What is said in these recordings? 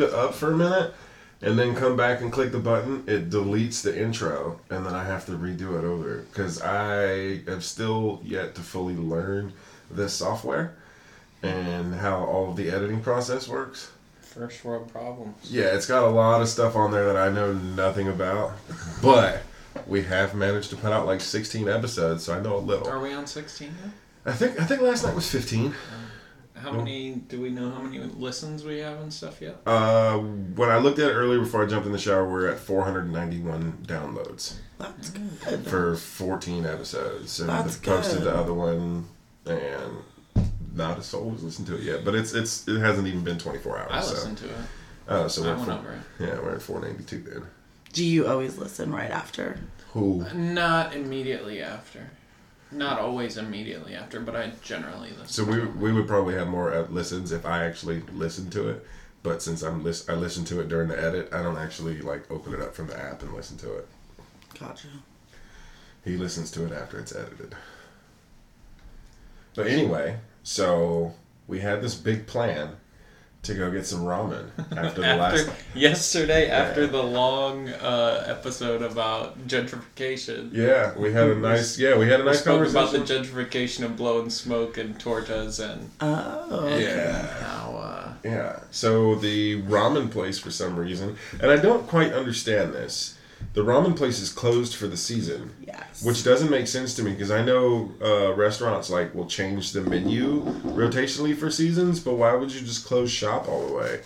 like if I leave it up for a minute and then come back and click the button, it deletes the intro, and then I have to redo it over because I have still yet to fully learn this software and how all of the editing process works. First world problems. Yeah, it's got a lot of stuff on there that I know nothing about, but we have managed to put out like 16 episodes, so I know a little. Are we on 16 now? I think I think last night was 15. How many, do we know how many listens we have and stuff yet? Uh, when I looked at it earlier before I jumped in the shower, we're at 491 downloads That's good. for 14 episodes, and That's posted good. the other one, and not a soul has listened to it yet. But it's it's it hasn't even been 24 hours. I so. listened to it. Oh, so I we're went at over four, yeah, we're at 492 then. Do you always listen right after? Who? Not immediately after. Not always immediately after, but I generally listen. So we we would probably have more uh, listens if I actually listened to it. But since I'm lis- I listen to it during the edit, I don't actually like open it up from the app and listen to it. Gotcha. He listens to it after it's edited. But anyway, so we had this big plan to go get some ramen after the after last. yesterday, after the long uh, episode about gentrification, Yeah, we had a nice. Yeah, we had a we nice spoke about the gentrification of blowing smoke and tortas and Oh. Yeah. how uh, Yeah. So the ramen place, for some reason, and I don't quite understand this. The ramen place is closed for the season, Yes. which doesn't make sense to me because I know uh, restaurants like will change the menu rotationally for seasons, but why would you just close shop all the way?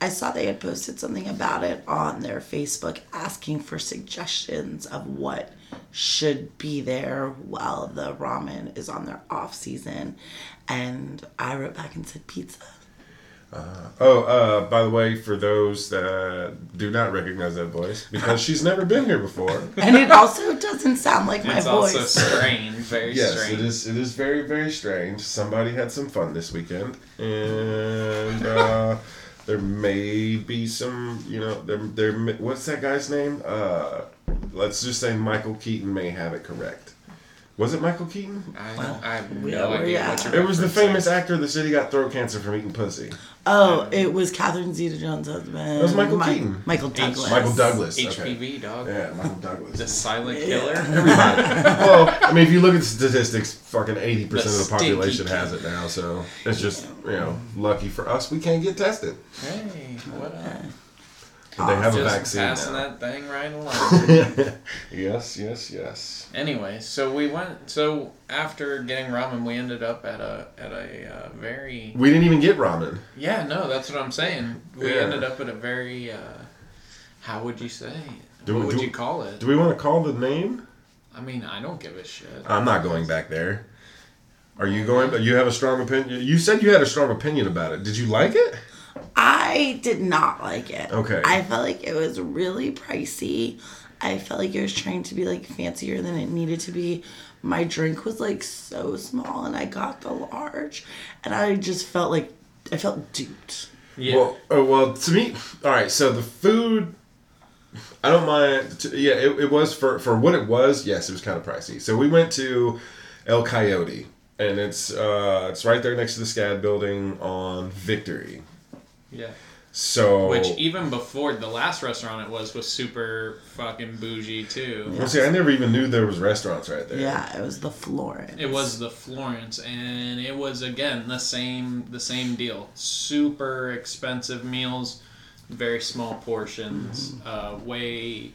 I saw they had posted something about it on their Facebook asking for suggestions of what should be there while the ramen is on their off season. And I wrote back and said pizza. Oh, uh, by the way, for those that do not recognize that voice, because she's never been here before. And it also doesn't sound like my it's also strange, very Yes, strange. it is. It is very, very strange. Somebody had some fun this weekend, and uh, there may be some. You know, there, there. What's that guy's name? Uh, let's just say Michael Keaton may have it correct. Was it Michael Keaton? I, Well, I have we no know idea you're what you're It was the referencing. famous actor that said he got throat cancer from eating pussy. Oh, it was Catherine Zeta-Jones' husband. It was Michael Mi- Keaton. Michael Douglas. Michael Douglas. okay. HPV dog. Yeah, Michael Douglas. The silent Yeah. killer. Everybody. well, I mean, if you look at the statistics, fucking eighty percent The of the population kid. has it now. So it's just you know, lucky for us, we can't get tested. Hey, what up? But they have a Just vaccine passing now. that thing right along. yes, yes, yes. anyway, so we went. So after getting ramen, we ended up at a at a uh, very We didn't even get ramen. yeah. No, that's what I'm saying. We Yeah. ended up at a very. Uh, how would you say? Do- what would do- you call it? Do we want to call the name? I mean, I don't give a shit. I'm not going back there. Are you going? You have a strong opinion. You said you had a strong opinion about it. Did you like it? I did not like it. Okay. I felt like it was really pricey. I felt like it was trying to be like fancier than it needed to be. My drink was like so small and I got the large and I just felt like I felt duped. Yeah. Well, oh, well, to me, all right. So the food, I don't mind. To, yeah, it, it was for for what it was. Yes, it was kind of pricey. So we went to El Coyote, and it's uh it's right there next to the SCAD building on Victory. Yeah. So Which even before the last restaurant it was was super fucking bougie too. well, see, I never even knew there was restaurants right there. Yeah, it was the Florence. It was the Florence, and it was again the same the same deal. Super expensive meals, very small portions, uh, way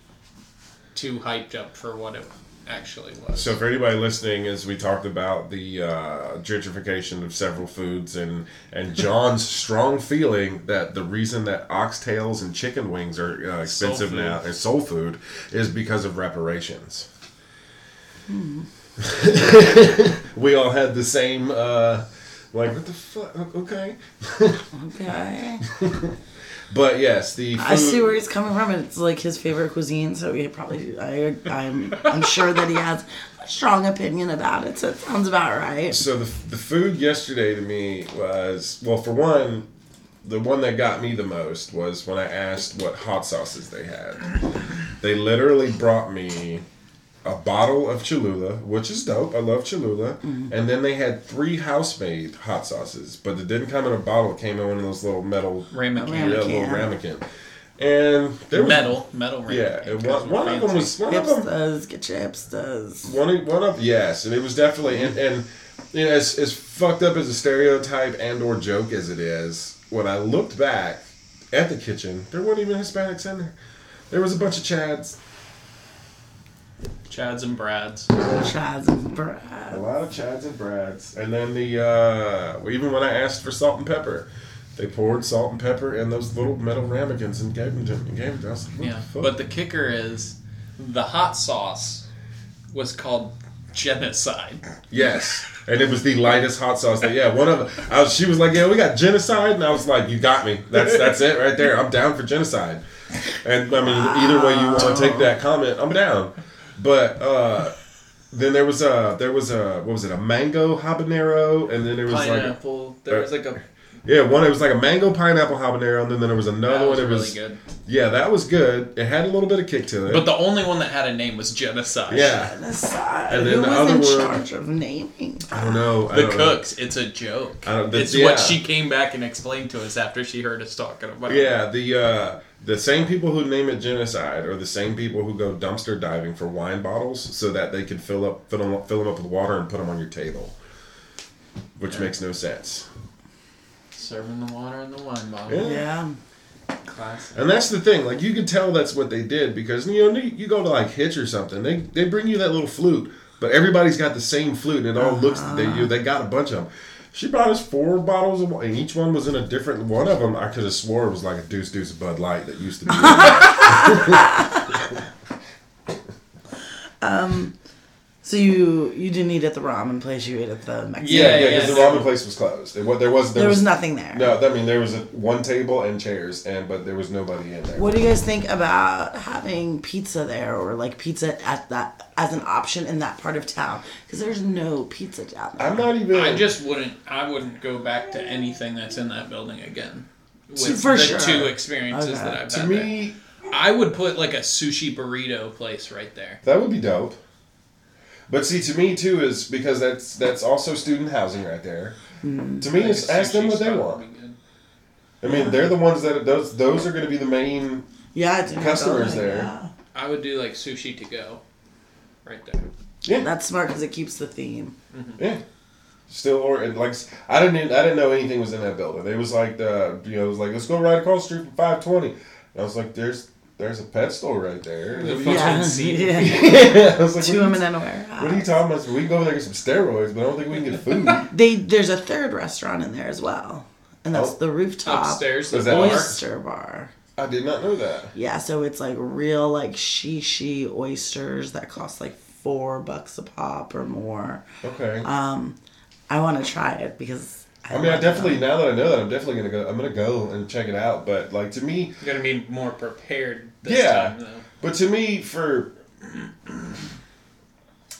too hyped up for what it actually was. So for anybody listening, as we talked about the uh, gentrification of several foods, and and John's strong feeling that the reason that oxtails and chicken wings are uh, expensive now and soul food is because of reparations. we all had the same. Uh, like what the fuck? Okay, Okay. but yes, the food, I see where he's coming from. It's like his favorite cuisine, so he probably I I'm I'm sure that he has a strong opinion about it. So it sounds about right. So the, the food yesterday to me was well for one, the one that got me the most was when I asked what hot sauces they had. They literally brought me a bottle of Cholula, which is dope. I love Cholula. Mm. And then they had three house-made hot sauces, but it didn't come in a bottle. It came in one of those little metal, Ramekin. Ram- yeah, little Ramekin. ramekin. And there was Metal, metal. yeah, ramekin, and 'cause one, we're of them was one of them Hipsters, get your hipsters. one of, one of yes, and it was definitely and, and you know as, as fucked up as a stereotype and or joke as it is. When I looked back at the kitchen, there weren't even Hispanics in there. There was a bunch of Chads, Chads and Brads. Chads and Brads. a lot of Chads and Brads, and then the uh, even when I asked for salt and pepper, they poured salt and pepper in those little metal ramekins and gave them to me. Gave them to me. I was like, Yeah, the but the kicker is the hot sauce was called genocide. Yes, and it was the lightest hot sauce. That yeah, one of I was, she was like, yeah, we got genocide, and I was like, you got me. That's that's it right there. I'm down for genocide. And I mean, either way you want to take that comment, I'm down. But uh, then there was a there was a what was it a mango habanero, and then there was like Pineapple. there was like a yeah one it was like a mango pineapple habanero, and then then there was another one that was one. It really was good. yeah, that was good. It had a little bit of kick to it. But the only one that had a name was genocide. yeah, Genocide. And then Who the was other in one- charge of naming? I don't know. I The don't know. cooks, it's a joke. I don't- it's yeah. what she came back and explained to us after she heard us talking about it. Yeah, the uh, the same people who name it genocide are the same people who go dumpster diving for wine bottles so that they can fill up fill them, up- fill them up with water and put them on your table, which makes no sense. Serving the water in the wine bottle. Yeah. Yeah. Classic. And that's the thing, like you can tell that's what they did because you know you go to like Hitch or something, they they bring you that little flute, but everybody's got the same flute and it all looks they you they got a bunch of them. She brought us four bottles of wine, and each one was in a different. One of them I could have swore it was like a Deuce Deuce Bud Light that used to be. So you you didn't eat at the ramen place. You ate at the Mexican. Yeah, Yeah, yeah, because yeah. the ramen place was closed. It, wa- there was there, There was nothing there. No, I mean there was a, one table and chairs, and but there was nobody in there. What do you guys think about having pizza there, or like pizza at that as an option in that part of town? Because there's no pizza down there. I'm not even. I just wouldn't. I wouldn't go back to anything that's in that building again. With For the sure. two experiences Okay. that I've to had there. me I would put like a sushi burrito place right there. that would be dope. But see, to me too is because that's that's also student housing right there. Mm. To me, I think is ask them what they want. would be good. I mean, they're the ones that those those are going to be the main. yeah, it's Customers building, there. yeah. I would do like sushi to go, right there. Yeah, That's smart because it keeps the theme. Mm-hmm. yeah. Still, or and like I didn't even- I didn't know anything was in that building. It was like the you know it was like let's go right across the street from five twenty. I was like, there's there's a pet store right there. The What are you- Yeah, yeah. yeah, I was like, Two what are women in a warehouse. What are you talking about? We can go over there and get some steroids, but I don't think we can get food. They there's a third restaurant in there as well, and that's Oh. the rooftop Upstairs, the Is that bar. oyster bar. I did not know that. Yeah, so it's like real like shishi oysters that cost like four bucks a pop or more. Okay. Um, I want to try it because I mean, I definitely them. now that I know that, I'm definitely gonna go. I'm gonna go and check it out. But like to me, You're gonna be more prepared this Yeah. time, though. but to me, for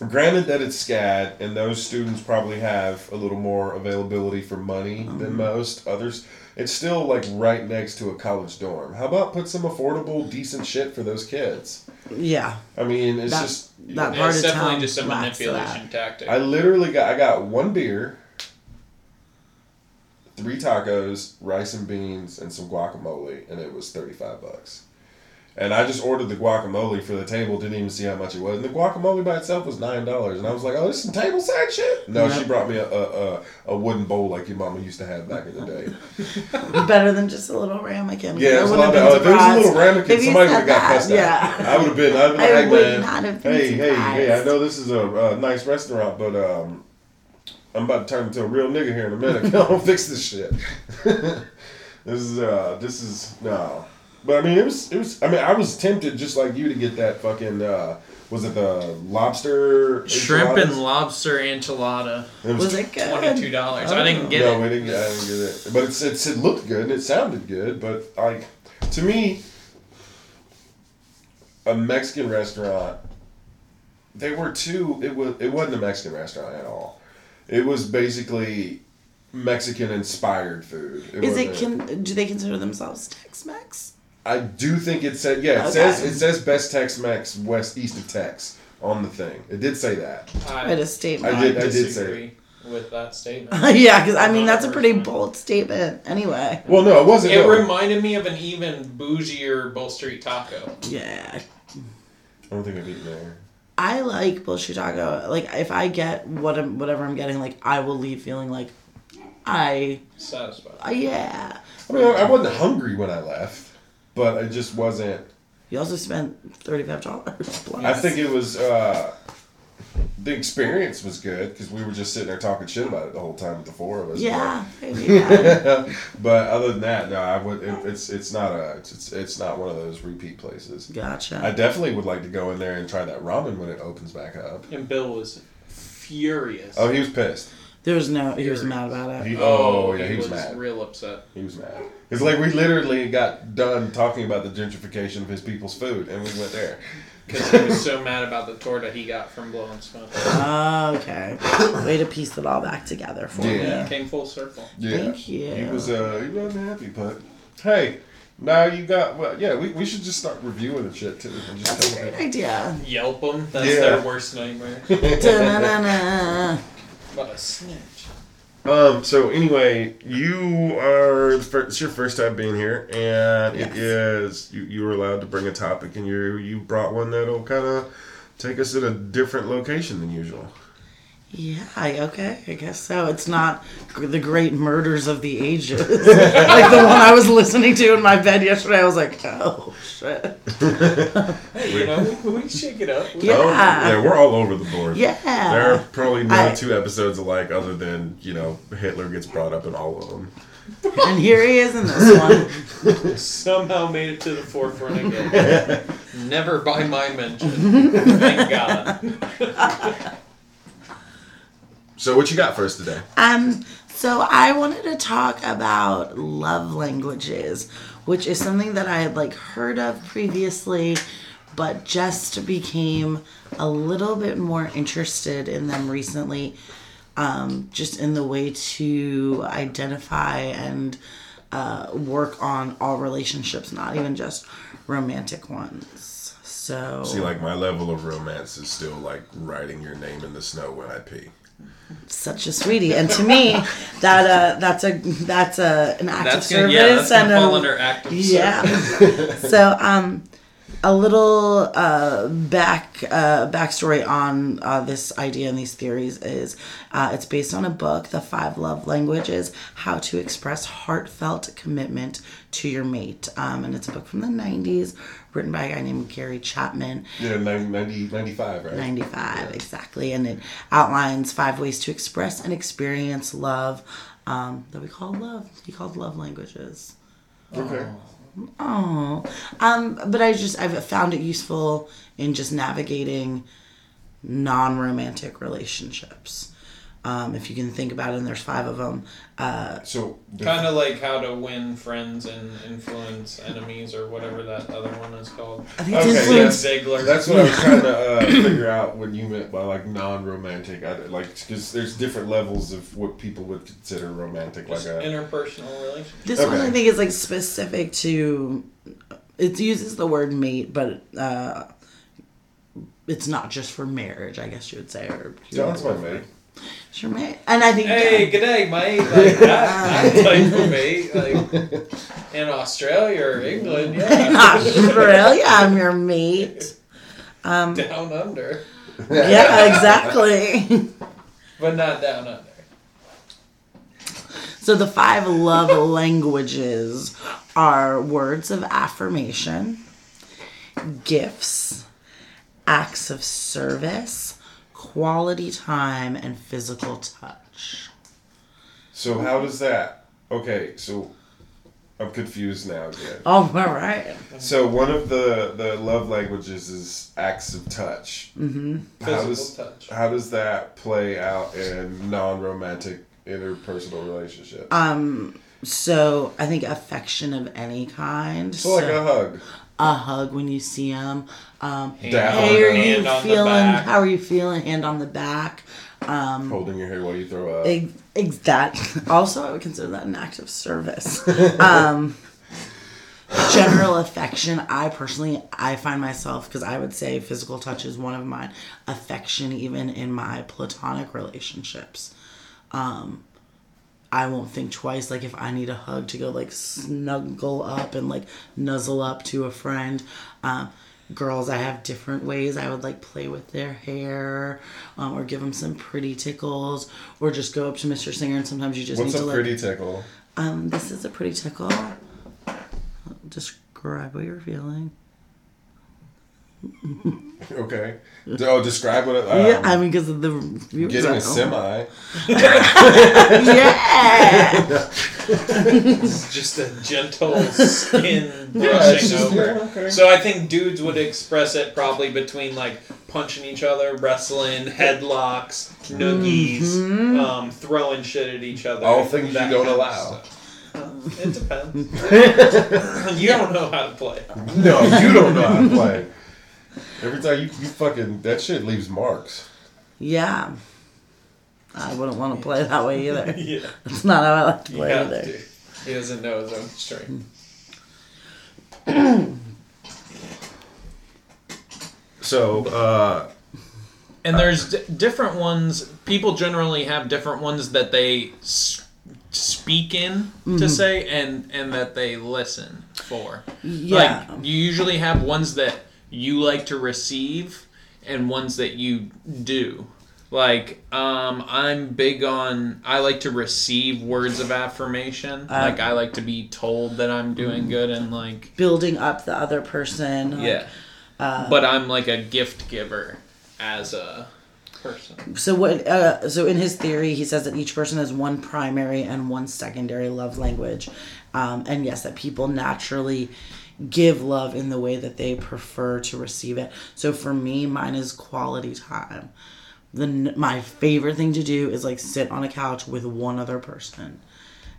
granted that it's SCAD and those students probably have a little more availability for money than mm-hmm. most others, it's still like right next to a college dorm. How about put some affordable, decent shit for those kids? Yeah, I mean, it's That- just that part it's of definitely town just a manipulation tactic. I literally got I got one beer, three tacos, rice and beans, and some guacamole, and it was thirty five bucks. And I just ordered the guacamole for the table, didn't even see how much it was. And the guacamole by itself was nine dollars. And I was like, Oh, this is some table side shit? No, she brought me a, a, a, a wooden bowl like your mama used to have back in the day. better than just a little ramekin. Yeah, it I was a wouldn't lot have better. been Oh, if there was a little ramekin, somebody would have got that. cussed out. Yeah. I would have been, I'd been I like, hey would man, not have been hey, hey, hey, I know this is a, a nice restaurant, but um, I'm about to turn into a real nigga here in a minute. Come on, fix this shit. this is uh, this is no, but I mean it was it was. I mean I was tempted just like you to get that fucking uh, was it the lobster Shrimp and lobster enchilada, It Was it good? twenty-two dollars. Oh. I didn't get it. no, it. we didn't get. I didn't get it. But it's, it's it looked good and it sounded good. But like to me, a Mexican restaurant. They were too. It was. It wasn't a Mexican restaurant at all. It was basically Mexican inspired food. Is it? wasn't- Can do they consider themselves Tex-Mex? I do think it said. Yeah, it Okay. says it says best Tex-Mex west east of Tex on the thing. It did say that. I, Quite a statement. I did- I did say with that statement. yeah, because I mean that's a pretty bold statement. Anyway. Well, no, it wasn't. It no. reminded me of an even bougier Bull Street taco. Yeah. I don't think I've eaten there. I like bullshit taco. Like if I get what I'm, whatever I'm getting, like I will leave feeling like I, Satisfied. uh, yeah. I mean, I I wasn't hungry when I left, but I just wasn't. You also spent thirty five dollars. I think it was. uh The experience was good because we were just sitting there talking shit about it the whole time, with the four of us. Yeah, maybe. Yeah. but other than that, no, I would. It, it's it's not a it's, it's it's not one of those repeat places. Gotcha. I definitely would like to go in there and try that ramen when it opens back up. And Bill was furious. Oh, he was pissed. there was no. He was mad about it. He, oh, oh yeah, he was, was mad. real upset. He was mad. It's like we literally got done talking about the gentrification of his people's food, and we went there. Because he was so mad about the torta he got from Blowing Smoke. okay. Way to piece it all back together for Yeah. me. Came full circle. Yeah, Thank you. He was uh, he wasn't happy, but hey, now you got well. Yeah, we, we should just start reviewing and shit too, and just That's a great them. idea. Yelp them. That's Yeah. their worst nightmare. What a snitch. Um. So anyway, you are the first, it's your first time being here, and Yes. it is you. You were allowed to bring a topic, and you you brought one that'll kind of take us in a different location than usual. Yeah, okay, I guess so. It's not the great murders of the ages. like the one I was listening to in my bed yesterday. I was like, oh, shit. Hey, you know, we, we shake it up. We- Yeah. Oh, yeah, we're all over the board. Yeah. There are probably no I- two episodes alike, other than you know Hitler gets brought up in all of them. And here he is in this one. Somehow made it to the forefront again. Never by my mention. Thank God. So what you got for us today? Um, so I wanted to talk about love languages, which is something that I had like heard of previously, but just became a little bit more interested in them recently. Um, just in the way to identify and uh, work on all relationships, not even just romantic ones. So, See, like my level of romance is still like writing your name in the snow when I pee. Such a sweetie, and to me, that uh, that's a that's a an act That's of gonna, service yeah, and a, under active yeah. service. so um, a little uh, back uh, backstory on uh, this idea and these theories is uh, it's based on a book, The Five Love Languages: How to Express Heartfelt Commitment to Your Mate, um, and it's a book from the '90s, written by a guy named Gary Chapman. Yeah, 90, 90 95, right? 95 exactly and it outlines five ways to express and experience love um, that we call love he called love languages Okay. oh um, but i just i've found it useful in just navigating non-romantic relationships um, if you can think about it and there's five of them uh, So Kind of like how to win friends and influence enemies, or whatever that other one is called. i think Okay, it's influence Ziglar. That's what I was trying to uh, figure out what you meant by like non-romantic. I, like because there's different levels of what people would consider romantic. Like a interpersonal relationship. This one I think is like specific to. It uses the word mate, but uh, it's not just for marriage. I guess you would say, or John's my mate. It's your mate, and I think Hey, g'day, mate. Like that, that type of mate. Like in Australia or England, in yeah. Australia, I'm your mate. Um, down under, Yeah, exactly. but not down under. So the five love languages are words of affirmation, gifts, acts of service, quality time, and physical touch. So how does that? Okay, so I'm confused now again. Oh, all right. So one of the the love languages is acts of touch. Mm-hmm. How Physical does touch. how does that play out in non-romantic interpersonal relationships? Um, so I think affection of any kind. so like a hug. A hug when you see them. Um, Hand Down. on- hey, are you hand on the feeling? back. How are you feeling? Hand on the back. Um, holding your hair while you throw up. ex- ex- that also I would consider that an act of service. um, general affection, I personally, I find myself, because I would say physical touch is one of mine, affection even in my platonic relationships. Um, I won't think twice. Like if I need a hug to go like snuggle up and like nuzzle up to a friend. Um, girls, I have different ways I would like play with their hair, um, or give them some pretty tickles, or just go up to Mr. Singer and sometimes you just What's need a to like. pretty tickle? Um, this is a pretty tickle. Describe what you're feeling. Okay. Oh, describe what it. Um, yeah, I mean, because of the getting a semi. Yeah. It's just a gentle skin brushing it's just- over. yeah, okay. So I think dudes would express it probably between like punching each other, wrestling, headlocks, noogies, Mm-hmm. um, throwing shit at each other. All things you that don't allow. Um, it depends. you don't know how to play. No, you don't know how to play. Every time you, you fucking that shit leaves marks. yeah. I wouldn't want to play that way either. Yeah, That's not how I like to play have either. to. He doesn't know his own strength. So, uh, And there's d- different ones. People generally have different ones that they s- speak in to say, and and that they listen for. Yeah. Like you usually have ones that you like to receive, and ones that you do. Like um, I'm big on. I like to receive words of affirmation. like I like to be told that I'm doing good, and like Building up the other person. like, yeah. but I'm like a gift giver as a person. So what? Uh, so in his theory, he says that each person has one primary and one secondary love language, um, and yes, that people naturally give love in the way that they prefer to receive it. So for me, mine is quality time. The my favorite thing to do is like sit on a couch with one other person,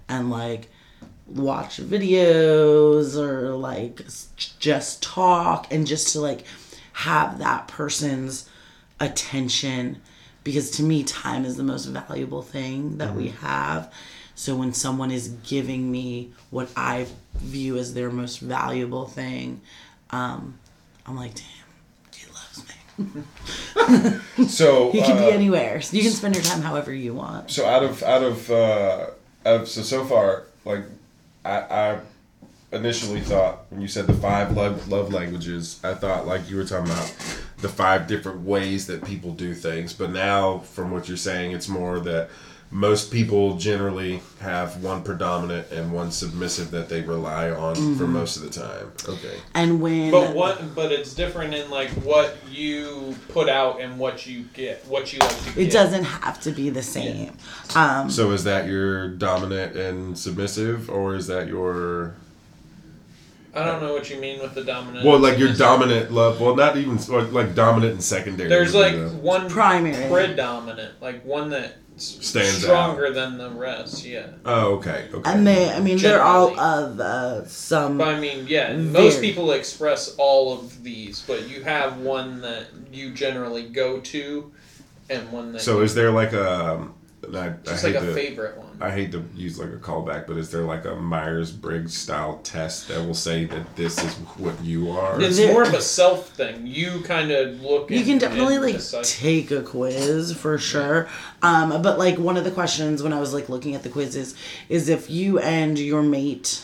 and like watch videos or like just talk and just to like have that person's attention because to me time is the most valuable thing that we mm-hmm. have so when someone is giving me what i view as their most valuable thing um, i'm like damn he loves me. So he can uh, be anywhere. You can spend your time however you want. So out of out of uh, out of so so far, like I, I initially thought when you said the five love love languages, I thought like you were talking about the five different ways that people do things. But now, from what you're saying, it's more that most people generally have one predominant and one submissive that they rely on for most of the time. Okay. and when But what? But it's different in like what you put out and what you get, what you like to get. it doesn't have to be the same um, So is that your dominant and submissive, or is that your I don't know what you mean with the dominant. well, like your dominant love? Well, not even or like dominant and secondary. There's like be the- one Primary. predominant, like one that Stands stronger than the rest. Yeah. oh, okay, okay. and they i mean they're all of uh, some But I mean, yeah, most people express all of these, but you have one that you generally go to, and one that so is there like a? I, I just hate like a to favorite one. I hate to use like a callback, but is there like a Myers Briggs style test that will say that this is what you are? It's There- more of a self thing. You kind of look. you and- can definitely like decide. take a quiz for sure um but like one of the questions when i was like looking at the quizzes is if you and your mate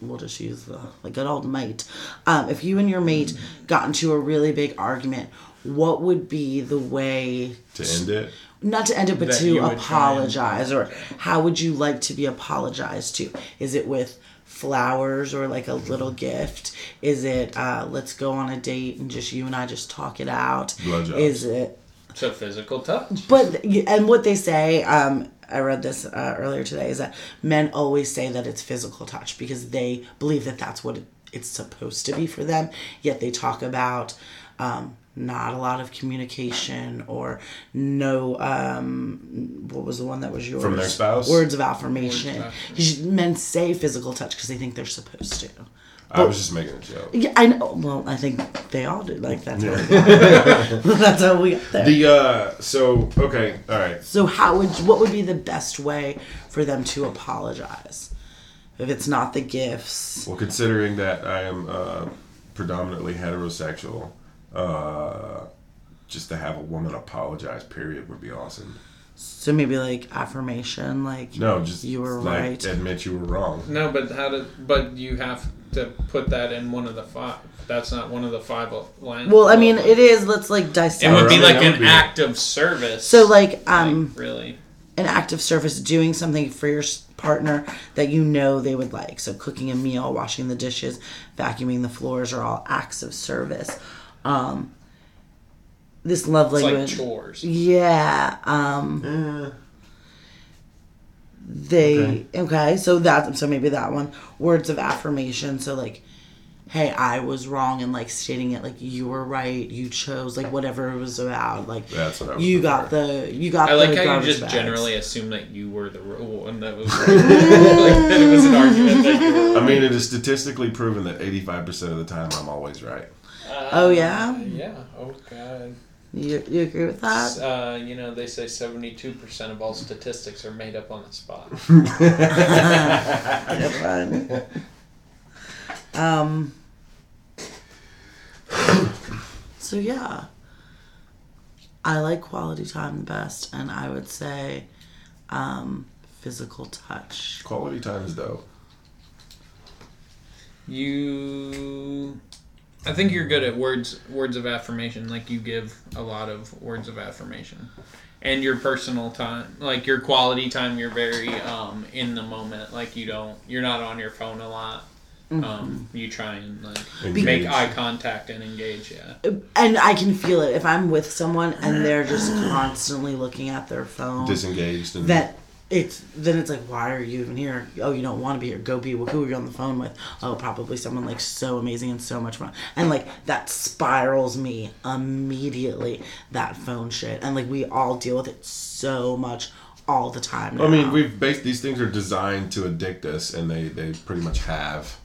we'll just use the like good old mate um if you and your mate got into a really big argument what would be the way to end it. Not to end it, but to you would try and- apologize, or how would you like to be apologized to? Is it with flowers or like a little gift? Is it uh, let's go on a date and just you and I just talk it out? Blowjobs. Is it? It's a physical touch. But and what they say, um, I read this uh, earlier today, is that men always say that it's physical touch because they believe that that's what it, it's supposed to be for them. Yet they talk about um, not a lot of communication or no. Um, what was the one that was yours? From their spouse? Words of affirmation. Because Men say physical touch because they think they're supposed to. I was just making a joke. Yeah, I know. Well, I think they all do. Like that's how we got that's how we got there. The uh, so okay, all right. So how would what would be the best way for them to apologize? if it's not the gifts. Well, considering that I am uh, predominantly heterosexual, uh, just to have a woman apologize, period, would be awesome. So maybe like affirmation, like No, just You were like, right. Admit you were wrong. No, but how to? But you have to put that in one of the five. That's not one of the five lines. Well, I mean, it is. Let's like dissect. It would be like an be- act of service. So like um like, really. an act of service, doing something for your partner that you know they would like. So cooking a meal, washing the dishes, vacuuming the floors are all acts of service. Um, this love It's like language, chores. yeah. Um, Eh, they Okay. okay. So that so maybe that one words of affirmation. So like. Hey, I was wrong, and like stating it like you were right, you chose like whatever it was about. Like That's what I was you looking got the you got. I like the how you just bags. generally assume that you were the one that was right. like, that it was an argument that. I mean, it is statistically proven that 85% of the time I'm always right. Oh, yeah? Yeah. Oh god. You, you agree with that? Uh, you know they say seventy-two percent of all statistics are made up on the spot. Good one. Um. So yeah, I like quality time the best, and I would say, um, physical touch. Quality time is dope. You, I think you're good at words words of affirmation. Like you give a lot of words of affirmation, and your personal time, like your quality time, you're very um, in the moment. Like you don't, you're not on your phone a lot. Um, you try and like Engage. make eye contact and engage. Yeah. And I can feel it if I'm with someone and they're just constantly looking at their phone. Disengaged and that it's then it's like why are you even here? Oh you don't want to be here. Go be well, who are you on the phone with. Oh probably someone like so amazing and so much fun. And like that spirals me immediately that phone shit. And like we all deal with it so much all the time I mean, we've based these things are designed to addict us, and they they pretty much have.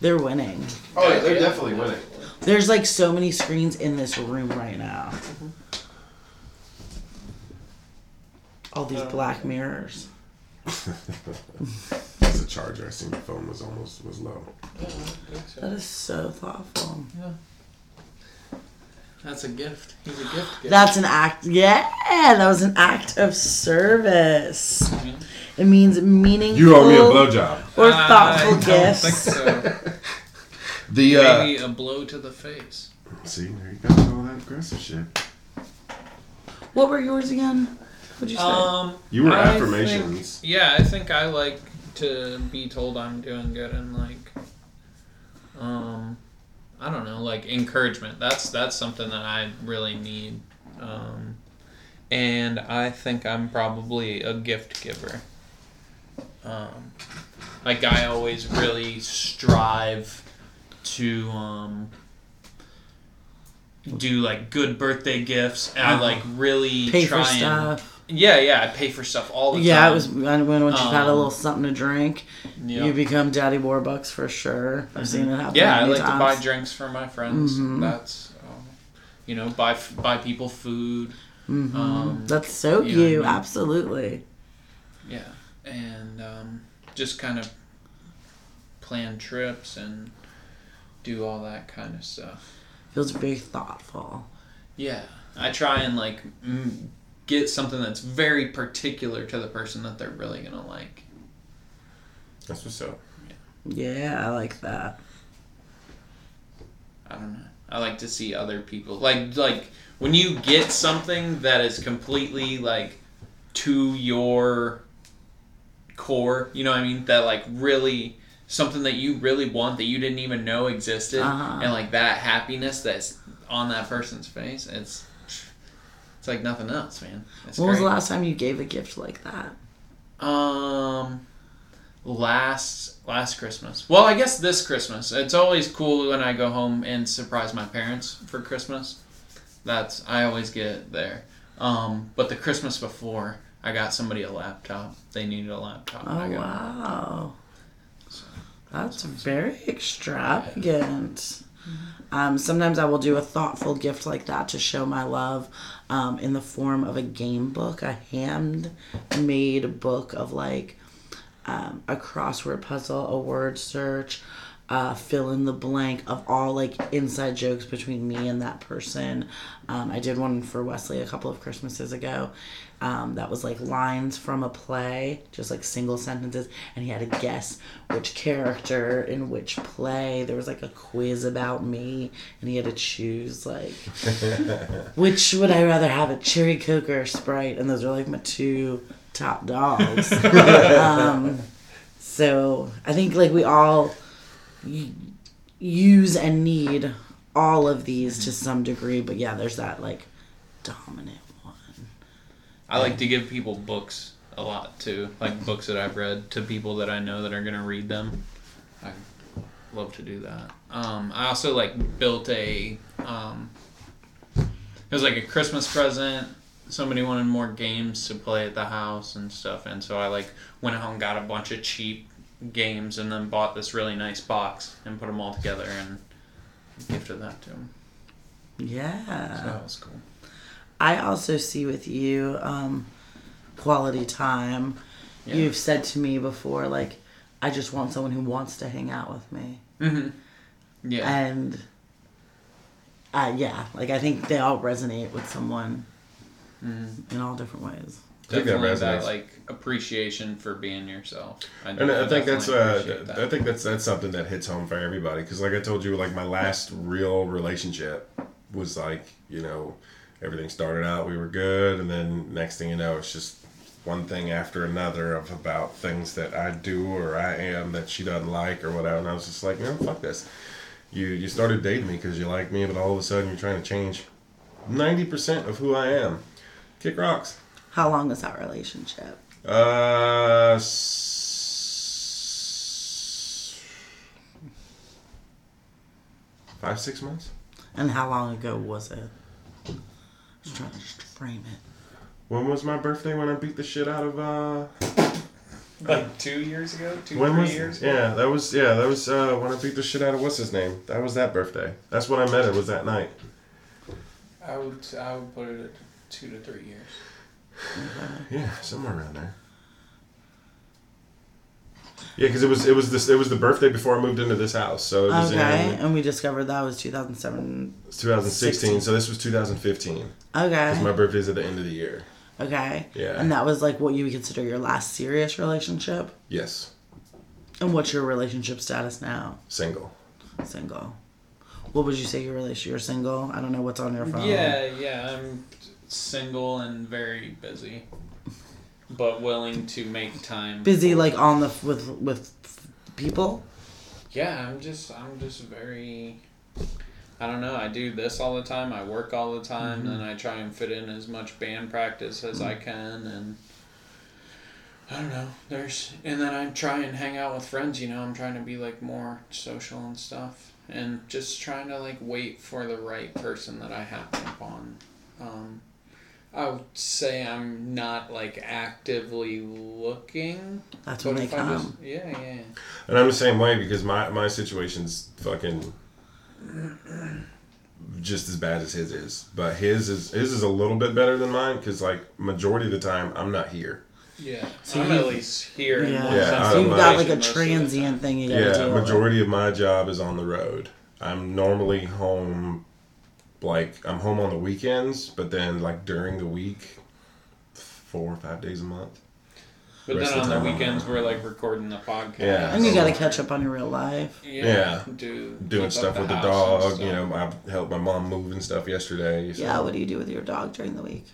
they're winning. Oh, yeah, they're definitely winning. there's like so many screens in this room right now mm-hmm. All these uh, black mirrors As a charger, I seen the phone was almost was low. that is so thoughtful Yeah. That's a gift. He's a gift. gift. That's an act. Yeah, that was an act of service. Mm-hmm. It means meaningful You owe me a blowjob. or uh, I thoughtful don't gifts. think so. The uh, Maybe a blow to the face. see, there you go, all that aggressive shit. What were yours again? What'd you say? Um, You were I affirmations. think- yeah, I think I like to be told I'm doing good and like, um, I don't know, like encouragement. That's that's something that I really need. Um, and I think I'm probably a gift giver. Um, like I always really strive to um, do like good birthday gifts, and I Uh-huh. like really Pay try for and stuff. Yeah, yeah, I pay for stuff all the Yeah, time. Yeah, it was when when you've had a Um, little something to drink. Yeah, You become Daddy Warbucks for sure. I've seen it happen. yeah I like to buy drinks for my friends. Mhm. That's, um, you know, buy buy people food. Mhm. um, That's so you know what I you. Absolutely. Yeah, and um, just kind of plan trips and do all that kind of stuff. Feels very thoughtful. Yeah, I try and like m- get something that's very particular to the person that they're really gonna like. That's what's up. Yeah, I like that. I don't know. I like to see other people like like when you get something that is completely like to your core, you know what I mean? That like really something that you really want that you didn't even know existed Uh-huh. and like that happiness that's on that person's face, it's it's like nothing else, man. When was the last time you gave a gift like that? Um, last last Christmas. Well, I guess this Christmas. It's always cool when I go home and surprise my parents for Christmas. That's I always get it there. Um, but the Christmas before, I got somebody a laptop. They needed a laptop. Oh wow, that's very extravagant. Um, sometimes I will do a thoughtful gift like that to show my love um, in the form of a game book, a handmade book of like um, a crossword puzzle, a word search, uh, fill in the blank of all like inside jokes between me and that person. Um, I did one for Wesley a couple of Christmases ago. Um, that was like lines from a play, just like single sentences, and he had to guess which character in which play. There was like a quiz about me, and he had to choose like which would I rather have, a cherry coke or a sprite? And those are like my two top dogs. um, so I think like we all use and need all of these to some degree, but yeah, there's that like dominant one. I like to give people books a lot too, like books that I've read to people that I know that are gonna read them. I love to do that. Um, I also like built a. Um, it was like a Christmas present. Somebody wanted more games to play at the house and stuff, and so I like went out and got a bunch of cheap games, and then bought this really nice box and put them all together and gifted that to him. Yeah. So that was cool. I also see with you um, quality time. Yeah. You've said to me before, like, I just want someone who wants to hang out with me. Mm-hmm. Yeah. And uh, yeah, like, I think they all resonate with someone Mhm. in all different ways. I think that definitely that, like appreciation for being yourself. I, And I think that's uh, that. I think that's that's something that hits home for everybody because, like I told you, like my last real relationship was like you know everything started out we were good, and then next thing you know, it's just one thing after another of about things that I do or I am that she doesn't like or whatever, and I was just like, no, fuck this. You you started dating me because you like me, but all of a sudden you're trying to change ninety percent of who I am. Kick rocks. How long is that relationship? Uh, s- five six months. And how long ago was it? Just trying to just frame it. When was my birthday? When I beat the shit out of uh. like two years ago, two When three was? years. Yeah, that was yeah that was uh when I beat the shit out of what's his name. That was that birthday. That's when I met her. Was that night. I would I would put it at two to three years. Yeah, somewhere around there. Yeah, because it was it was this it was the birthday before I moved into this house, so it was Okay, in and we discovered that was 2007. 2016. So this was 2015 Okay. because Okay, my birthday's at the end of the year. okay. Yeah. And that was like what you would consider your last serious relationship? Yes, And what's your relationship status now? single. Single. What would you say your relation? You're single. I don't know what's on your phone. Yeah, yeah. I'm single and very busy, but willing to make time. Busy like on the with with people. Yeah, I'm just I'm just very. I don't know. I do this all the time. I work all the time, and I try and fit in as much band practice as I can, and I don't know. There's and then I try and hang out with friends. You know, I'm trying to be like more social and stuff, and just trying to like wait for the right person that I happen upon. Um, I would say I'm not like actively looking. That's when they if I just, come. yeah, yeah. And I'm the same way because my my situation's fucking just as bad as his is. But his is his is a little bit better than mine because like majority of the time I'm not here. Yeah, So I'm you- at least here. Yeah. one Yeah, so you've got like a most of the time. transient thing you Yeah, deal with. majority of my job is on the road. I'm normally home, like I'm home on the weekends, but then like during the week, four or five days a month. But Rest then of on the the weekends we're like recording the podcast. Yeah. And you gotta catch up on your real life. Yeah. Yeah. Do Doing stuff up with the dog, you know. I helped my mom move and stuff yesterday. so- Yeah, what do you do with your dog during the week?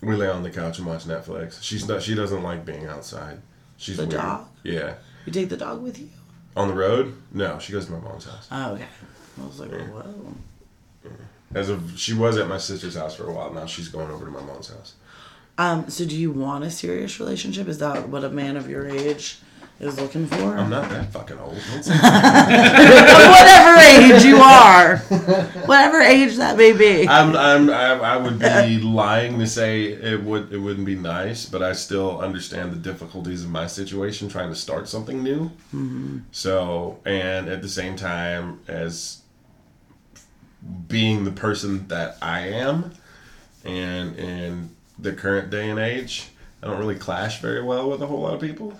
We lay on the couch and watch Netflix. She's not. She doesn't like being outside. She's The weird. dog? Yeah. You take the dog with you? On the road? No, she goes to my mom's house. Oh, okay. I was like, Yeah. whoa. As of she was at my sister's house for a while. Now she's going over to my mom's house. Um, so do you want a serious relationship? Is that what a man of your age is looking for? I'm not that fucking old. Whatever age you are. Whatever age that may be. I'm, I'm, I, I would be lying to say it would it wouldn't be nice, but I still understand the difficulties of my situation trying to start something new. So, and at the same time as being the person that I am, and in the current day and age, I don't really clash very well with a whole lot of people.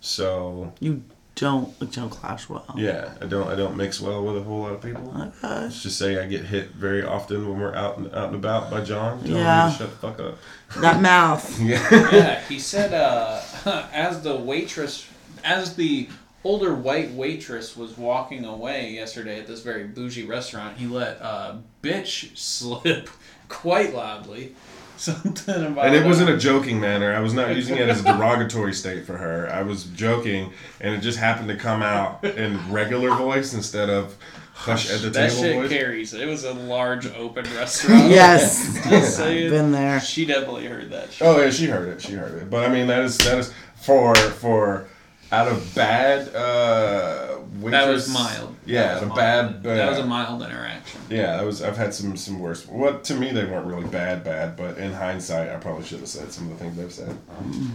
So You don't don't clash well. yeah, I don't I don't mix well with a whole lot of people. Okay. Let's just say I get hit very often when we're out and out and about by John. Telling Yeah. me to shut the fuck up. That mouth. Yeah. yeah, he said uh, as the waitress, as the older white waitress was walking away yesterday at this very bougie restaurant, he let uh, bitch slip quite loudly. Something about And it wasn't uh, a joking manner. I was not using it as a derogatory state for her. I was joking, and it just happened to come out in regular voice instead of hush at the that table shit voice. carries. It was a large open restaurant. Yes. Just saying. Been there. She definitely heard that shit. Oh yeah, she heard it. She heard it. But I mean, that is that is for for out of bad. uh waitress, That was mild. Yeah, That was a mild. bad. That was uh, a mild interaction. Yeah, that was. I've had some some worse. What to me they weren't really bad, bad. But in hindsight, I probably should have said some of the things I've said.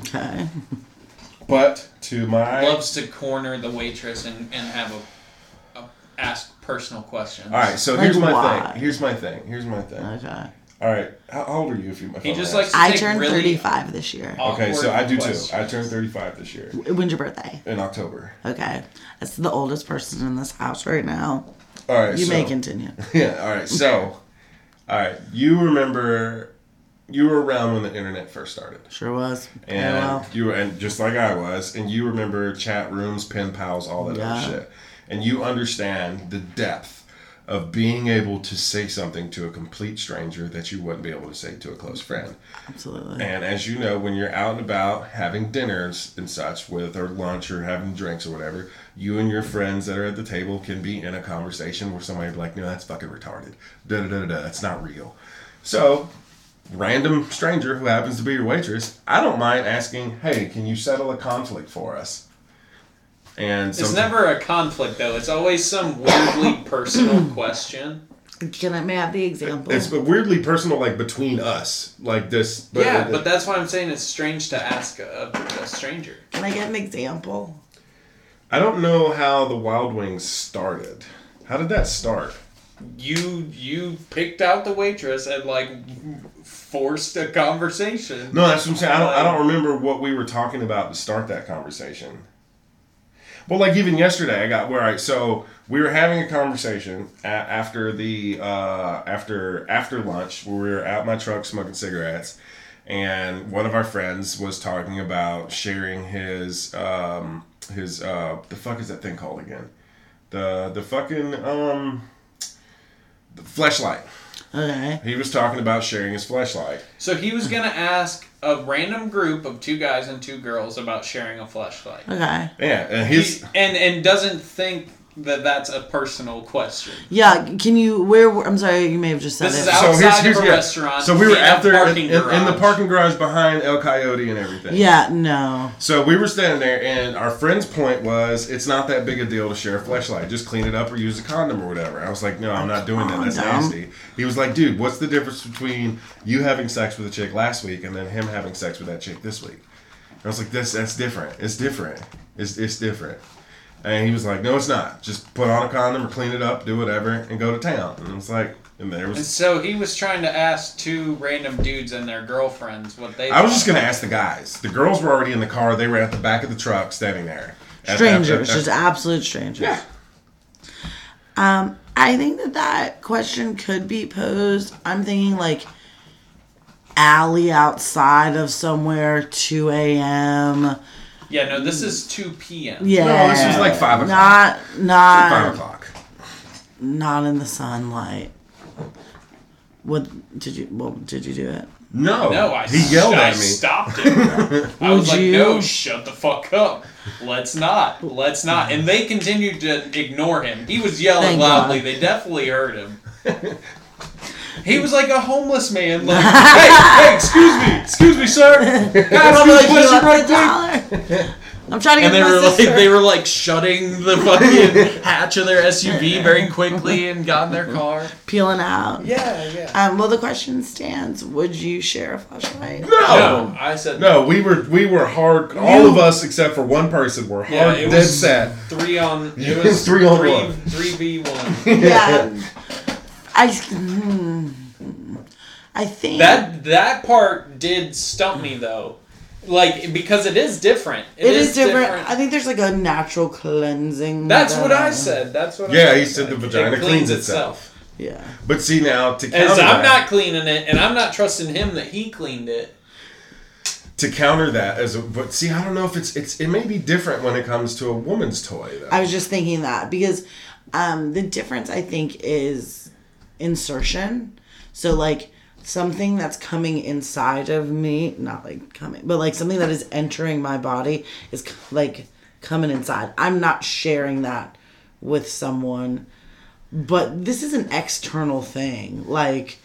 Okay. But to my Loves to corner the waitress and, and have a, a ask personal questions. all right. So Like here's my why? thing. Here's my thing. Here's my thing. Okay. All right. How old are you? If you if He I just may likes to I turned really 35 this year. Okay, so I do questions. too. I turned 35 this year When's your birthday? in October. Okay. That's the oldest person in this house right now. All right. You so, may continue. Yeah. All right. So, all right. You remember? You were around when the internet first started, Sure was. and Yeah, you were, and just like I was, and you remember chat rooms, pen pals, all that Yeah. other shit, and you understand the depth of being able to say something to a complete stranger that you wouldn't be able to say to a close friend. Absolutely. And as you know, when you're out and about having dinners and such with, or lunch or having drinks or whatever, you and your friends that are at the table can be in a conversation where somebody be like, no, that's fucking retarded. Da da da da da. That's not real. So, random stranger who happens to be your waitress, I don't mind asking, hey, can you settle a conflict for us? And It's someti- never a conflict though. It's always some weirdly personal question. Can I may I have the example? It's weirdly personal, like between us, like this. But yeah, but that's why I'm saying it's strange to ask a, a stranger. Can I get an example? I don't know how the Wild Wings started. How did that start? You you picked out the waitress and like forced a conversation. No, that's what I'm saying. I don't, I don't remember what we were talking about to start that conversation. Well, like even yesterday, I got where I so we were having a conversation a- after the uh, after after lunch where we were at my truck smoking cigarettes, and one of our friends was talking about sharing his um, his uh, the fuck is that thing called again? The the fucking um, the fleshlight. Okay. He was talking about sharing his flashlight. So he was gonna ask a random group of two guys and two girls about sharing a flashlight. Okay. Yeah, and He, and and doesn't think that that's a personal question. Yeah. Can you? Where? I'm sorry. You may have just said This it. is outside of a restaurant So we were out there in, in, in the parking garage behind El Coyote and everything. yeah. No. So we were standing there, and our friend's point was, it's not that big a deal to share a flashlight. Just clean it up or use a condom or whatever. I was like, no, I'm not doing that. That's nasty. He was like, dude, what's the difference between you having sex with a chick last week and then him having sex with that chick this week? I was like, this that's different. It's different. It's it's different. And he was like, no, it's not. Just put on a condom or clean it up, do whatever, and go to town. And it's like, and there And was. so he was trying to ask two random dudes and their girlfriends what they. I was just gonna ask the guys. The girls were already in the car. They were at the back of the truck, standing there. At- Strangers, at- at- just absolute strangers. Yeah. Um, I think that that question could be posed. I'm thinking like alley outside of somewhere, 2 a.m. Yeah, no, this is two p.m. Yeah, No, this was like 5 o'clock. Not, not, Five o'clock. not in the sunlight. What did you? Well, did you do it? No, No, I he yelled I at me. stopped him. I was like, you? "No, shut the fuck up. Let's not. Let's not." And they continued to ignore him. He was yelling Thank loudly. God. They definitely heard him. He was like a homeless man. Like, hey, hey, excuse me, excuse me, sir. Can I I'm ask you a like, you right the quick? I'm trying to get And they my were like, they were like shutting the fucking hatch of their SUV very quickly and got in their car. peeling out. Yeah, yeah. Um, well, the question stands: Would you share a flashlight? No. No, I said No, we were we were hard. All of us except for one person were hard, Yeah, it dead was set. three on. It was Three on three, one. Three v one. Yeah. I. hmm. I think That that part did stump me though. like because it is different. it is, different. I think there's like a natural cleansing. That's what I said. That's what. Yeah, I he said the vagina It cleans itself. Yeah. But see now to As counter I'm that, not cleaning it, and I'm not trusting him that he cleaned it. to counter that as a but see I don't know if it's it's it may be different when it comes to a woman's toy though. I was just thinking that because um, the difference I think is insertion. So like something that's coming inside of me, not like coming, but like something that is entering my body is like coming inside. I'm not sharing that with someone, but this is an external thing. Like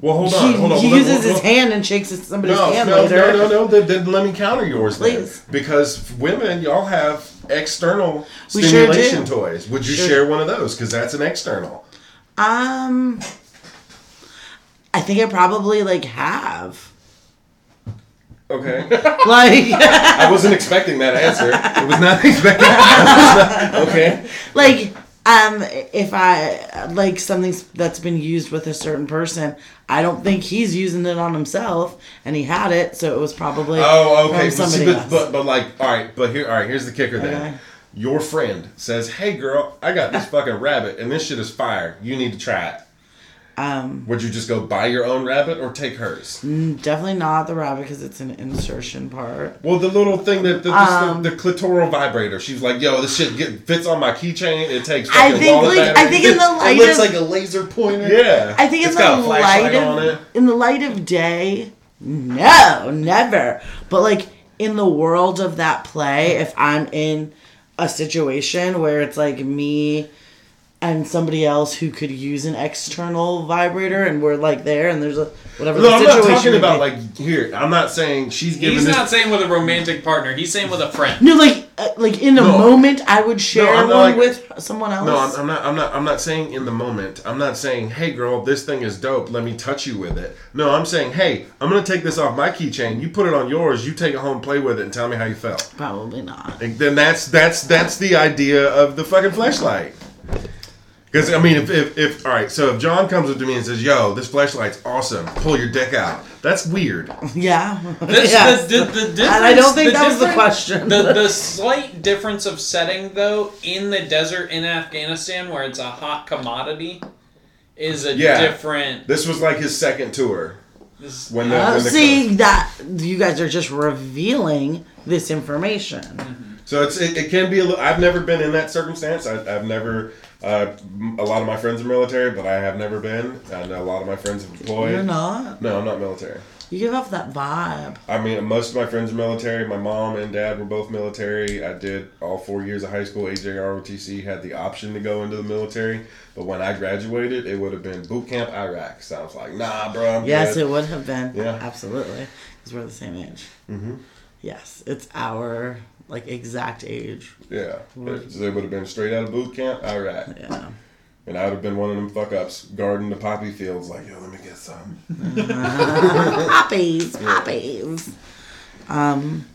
well, hold on, he, hold on. he Well, uses well, his well, hand and shakes somebody's No, hand no, later. no, no, no. Then, then let me counter yours, then. Please. Because women, y'all have external We sure stimulation do. toys. Would you Sure. share one of those? Because that's an external. Um, I think I probably like have. Okay. Like, I wasn't expecting that answer. I was not expecting. Not- okay. like, um, if I like something that's been used with a certain person, I don't think he's using it on himself, and he had it, so it was probably Oh, okay. But, see, but, else. but but like, all right. But here, all right. Here's the kicker. Then Okay. Your friend says, "Hey, girl, I got this fucking rabbit, and this shit is fire. You need to try it." um, Would you just go buy your own rabbit or take hers? definitely not the rabbit because it's an insertion part. Well, the little thing that the, Um, the, the clitoral vibrator. She's like, "Yo, this shit get, fits on my keychain. It takes I think, like, I think in the light, It looks of- like a laser pointer. Yeah, I think it's in the light on of it. in the light of day, no, never. But like in the world of that play, if I'm in a situation where it's like me and somebody else who could use an external vibrator, and we're like there, and there's a whatever. No, the I'm not talking about like here. I'm not saying she's giving He's this. not saying with a romantic partner. He's saying with a friend. no, like uh, like in the No. moment, I would share I'm one like- with someone else. no, I'm, I'm not. I'm not. I'm not saying in the moment. I'm not saying, "Hey, girl, this thing is dope. Let me touch you with it." No, I'm saying, "Hey, I'm gonna take this off my keychain. You put it on yours. You take it home, play with it, and tell me how you felt." Probably not. And then that's that's that's the idea of the fucking flashlight. Because I mean, if, if if all right, so if John comes up to me and says, "Yo, this flashlight's awesome. Pull your dick out," that's weird. Yeah. This, Yes. the, the, the difference, and I don't think that was the question. The, the slight difference of setting, though, in the desert in Afghanistan, where it's a hot commodity, is a Yeah. different. This was like his second tour. This, When the, Uh, when the see that you guys are just revealing this information. So it's it, it can be a little. I've never been in that circumstance. I, I've never. Uh, a lot of my friends are military, but I have never been. And a lot of my friends have deployed. You're not. No, I'm not military. You give off that vibe. I mean, most of my friends are military. My mom and dad were both military. I did all four years of high school. AJROTC had the option to go into the military, but when I graduated, it would have been boot camp Iraq. So I was like, nah, bro. I'm Yes, good. it would have been. Yeah. Absolutely. Because we're the same age. Mm-hmm. Yes, it's our like exact age. yeah. It, it would have been straight out of boot camp All right. Yeah. and I would have been one of them fuck ups guarding the poppy fields, like, yo, let me get some. poppies, poppies. Um,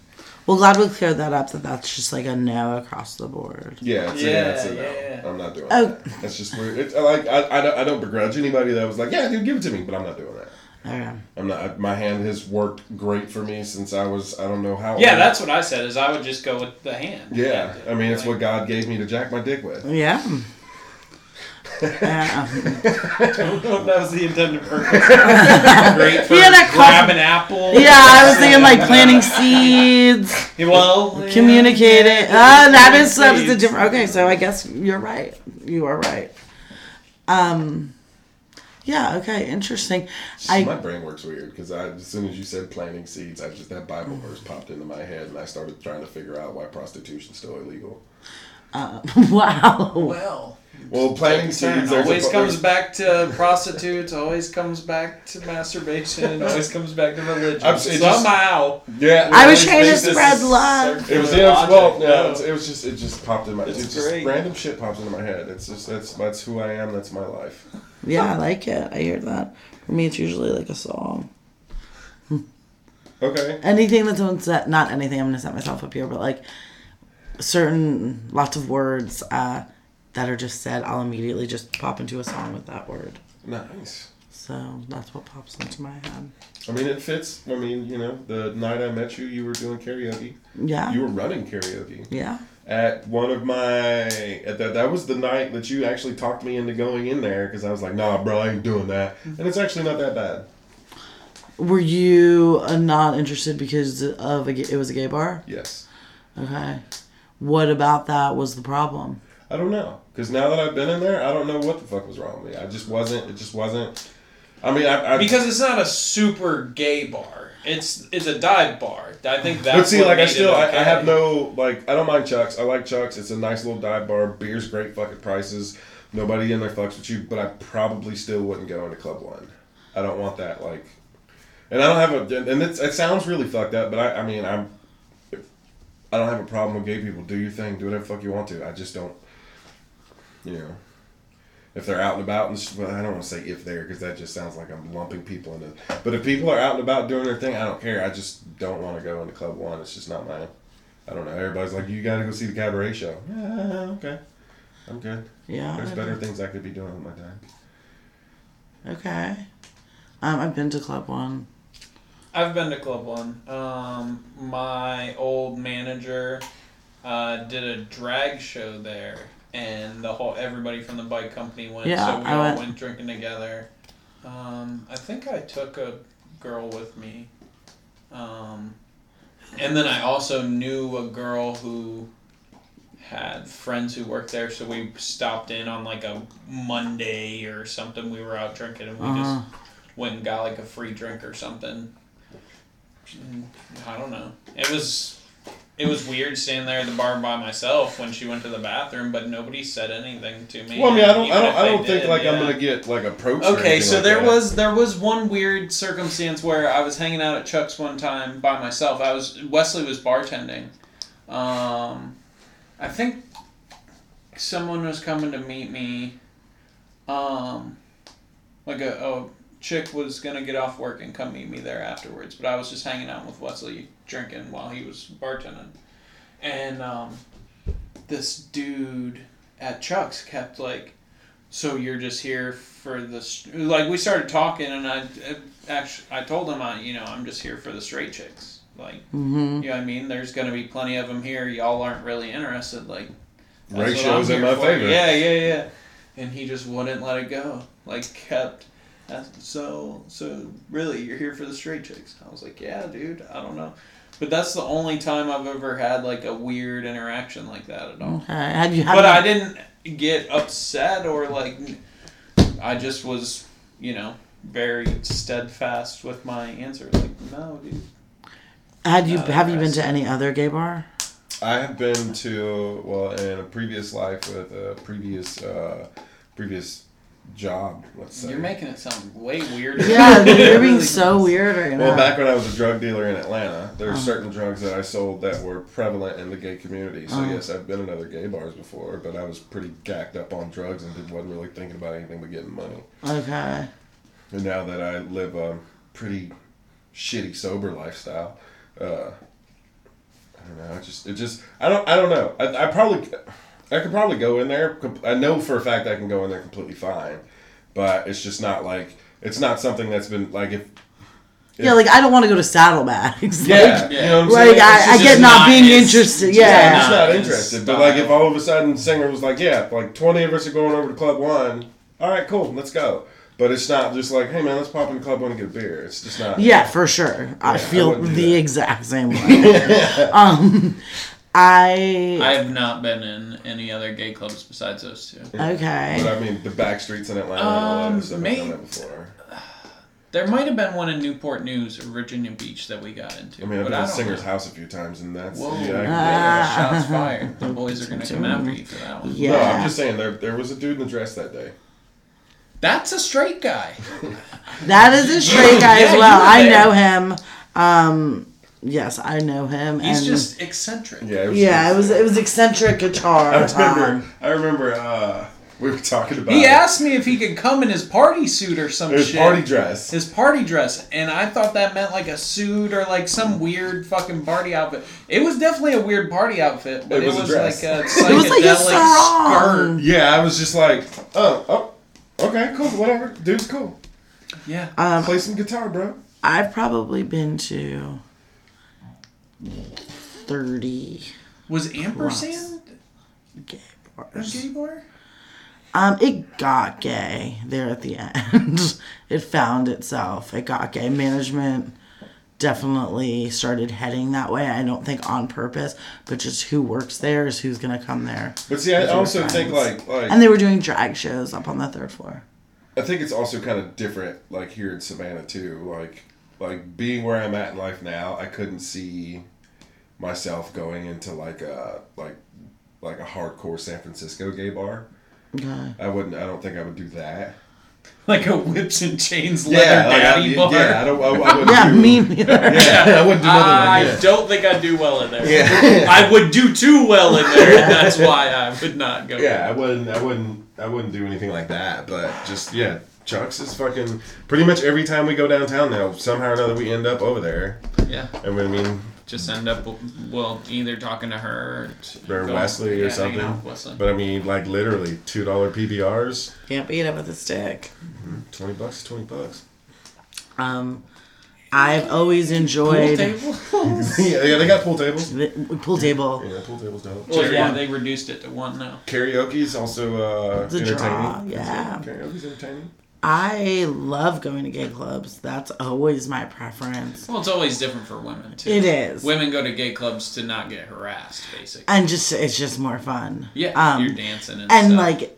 well, glad we cleared that up. That that's just like a no across the board. Yeah, it's Yeah, a, yeah, it's a no. yeah. I'm not doing Oh. that. That's just weird. It's I like I, I, don't, I don't begrudge anybody that was like, yeah, dude, give it to me, but I'm not doing that. Okay. I'm not. My hand has worked great for me since I was. I don't know how. yeah, old. that's what I said. Is I would just go with the hand. Yeah, I mean, it's Like, what God gave me to jack my dick with. Yeah. Yeah. Don't know if that was the intended purpose. Great for Yeah, that grab an apple. yeah, I was thinking like planting seeds, Well, yeah, communicating. yeah, Uh, that is that is the different. Okay, so I guess you're right. You are right. Um. Yeah. Okay. Interesting. my I brain works weird because as soon as you said planting seeds, I just that Bible verse popped into my head, and I started trying to figure out why prostitution's still illegal. uh, wow. Well, Well, planting seeds there's a- always comes back to prostitutes. Always comes back to masturbation. Always comes back to religion. I'm- it just- Somehow, Yeah, I was trying to spread love. It was circular yeah, it was- well, logic. yeah, it was, it was just it just popped in my. It's It's, just great. random shit pops into my head. It's just that's that's who I am. That's my life. Yeah, I like it. I hear that. For me, it's usually like a song. Okay. Anything that's on set, not anything. I'm gonna set myself up here, but like certain lots of words uh, that are just said, I'll immediately just pop into a song with that word. Nice. So that's what pops into my head. I mean, it fits. I mean, you know, the night I met you, you were doing karaoke. Yeah. You were running karaoke yeah. At one of my. At that, that was the night that you actually talked me into going in there because I was like, "Nah, bro, I ain't doing that," and it's actually not that bad. Were you uh, not interested because of a, it was a gay bar? Yes, Okay. What about that was the problem? I don't know because now that I've been in there, I don't know what the fuck was wrong with me. I just wasn't. It just wasn't. I mean, I, I Because it's not a super gay bar. It's it's a dive bar. I think that's. But see, like I still, I. I have no like. I don't mind Chuck's. I like Chuck's. It's a nice little dive bar. Beer's great fucking prices. Nobody in there fucks with you. But I probably still wouldn't go into Club One. I don't want that like. And I don't have a. And it's, it sounds really fucked up, but I, I mean, I'm. I don't have a problem with gay people. Do your thing. Do whatever the fuck you want to. I just don't. You know. If they're out and about, and well, I don't want to say if they're because that just sounds like I'm lumping people into. But if people are out and about doing their thing, I don't care. I just don't want to go into Club One. It's just not my. I don't know. Everybody's like, you got to go see the cabaret show. Yeah, okay. I'm good. Yeah. There's better things I could be doing with my time. Okay. Um, I've been to Club One. I've been to Club One. Um, my old manager uh, did a drag show there, and the whole everybody from the bike company went. Yeah, so we I all went. went. drinking together. Um, I think I took a girl with me, um, and then I also knew a girl who had friends who worked there, so we stopped in on like a Monday or something. We were out drinking, and we Uh-huh. just went and got like a free drink or something. I don't know. It was it was weird standing there at the bar by myself when she went to the bathroom, but nobody said anything to me. Well, I mean, I don't, I don't, I don't think did, like I'm gonna get like approached. or Okay, anything so like there that. was there was one weird circumstance where I was hanging out at Chuck's one time by myself. I was Wesley was bartending. Um, I think someone was coming to meet me. Um, like a, a chick was gonna get off work and come meet me there afterwards, but I was just hanging out with Wesley drinking while he was bartending, and um, this dude at Chuck's kept like so you're just here for the s- like we started talking and I actually I told him I you know I'm just here for the straight chicks. Like Mm-hmm. you know what I mean? There's gonna be plenty of them here. Y'all aren't really interested like Ratio's in my for. favor. yeah yeah yeah. And he just wouldn't let it go. Like kept that's, so so really you're here for the straight chicks? I was like yeah dude. I don't know but that's the only time I've ever had like a weird interaction like that at all Okay. Had you? Had but you, I didn't get upset or like. I just was, you know, very steadfast with my answer. Like, no, dude. Had you? not Have you been to any other gay bar? I have been to well in a previous life with a previous uh, previous job. Let's say. You're making it sound way weirder. Yeah, you're being really so weird right now. Well, back when I was a drug dealer in Atlanta, there were Uh-huh. certain drugs that I sold that were prevalent in the gay community. So Uh-huh. yes, I've been in other gay bars before, but I was pretty gacked up on drugs and did- wasn't really thinking about anything but getting money. Okay. And now that I live a pretty shitty sober lifestyle, uh, I don't know. I just it just I don't I don't know. I, I probably I could probably go in there. I know for a fact I can go in there completely fine, but it's just not like it's not something that's been like if. Yeah, like I don't want to go to Saddlebags. Yeah, Like, you know what I'm like saying? I, I get not not being his- interested. Yeah, I'm just Not not interested. But like, if all of a sudden the singer was like, "Yeah, like 20 of us are going over to Club One," all right, cool, let's go. But it's not just like, "Hey man, let's pop in Club One and get a beer." It's just not. Yeah, for sure. Yeah, I I feel wouldn't the that. exact same way. um, I I have not been in any other gay clubs besides those two. okay. But I mean, the back streets in Atlanta and all that Um, other stuff. I've may- that before. There might have been one in Newport News or Virginia Beach that we got into. I mean, I've but been I to don't Singer's know. house a few times, and that's Whoa, yeah. I- yeah, Ah. shots fired. The boys are going to come after you for that one. Yeah. No, I'm just saying there there was a dude in the dress that day. That's a straight guy. That is a straight guy Yeah, as you well. were I there. know him. Um, yes, I know him. He's and just eccentric. Yeah, it was, yeah, it was it was eccentric guitar. I remember. I remember. Uh, we were talking about He it. asked me if he could come in his party suit or some his shit. party dress. His party dress, and I thought that meant like a suit or like some weird fucking party outfit. It was definitely a weird party outfit, but It it was was, a dress. like a It was like a psychedelic sarong. skirt. Yeah, I was just like, oh, oh, okay, cool, whatever. Dude's cool. Yeah. Um, Play some guitar, bro. I've probably been to thirty was ampersand gay a bars. gay bar? Um, it got gay there at the end. it found itself. It got gay. Management definitely started heading that way. I don't think on purpose, but just who works there is who's gonna come there. But see, I With your also think like like And they were doing drag shows up on the third floor. I think it's also kind of different, like here in Savannah too. Like, like being where I'm at in life now, I couldn't see myself going into like a like like a hardcore San Francisco gay bar. Okay. I wouldn't. I don't think I would do that. Like a whips and chains leather like, daddy I, bar. yeah. I don't. I, I wouldn't Yeah, do, me neither. Yeah, I wouldn't do nothing I like that. don't think I'd do well in there. Yeah. I would do too well in there, and that's why I would not go. Yeah, I wouldn't. I wouldn't. I wouldn't do anything like that. But just yeah, Chuck's is fucking. Pretty much every time we go downtown now, somehow or another we end up over there. Yeah. And I mean, Just end up, well, either talking to her or, Or go- Wesley or yeah, something. Wesley. but I mean, like literally two dollar PBRs, Can't beat it with a stick. twenty bucks, twenty bucks. Um, I've always enjoyed table? yeah, yeah, they got pool tables. the pool table. Yeah, pool tables dope. well, yeah, they reduced it to one now. Karaoke's also uh, It's a entertaining. draw, yeah. Karaoke's entertaining. I love going to gay clubs. That's always my preference. Well, it's always different for women too. It is. Women go to gay clubs to not get harassed, basically. and just it's just more fun. Yeah, Um, you're dancing and, and stuff. like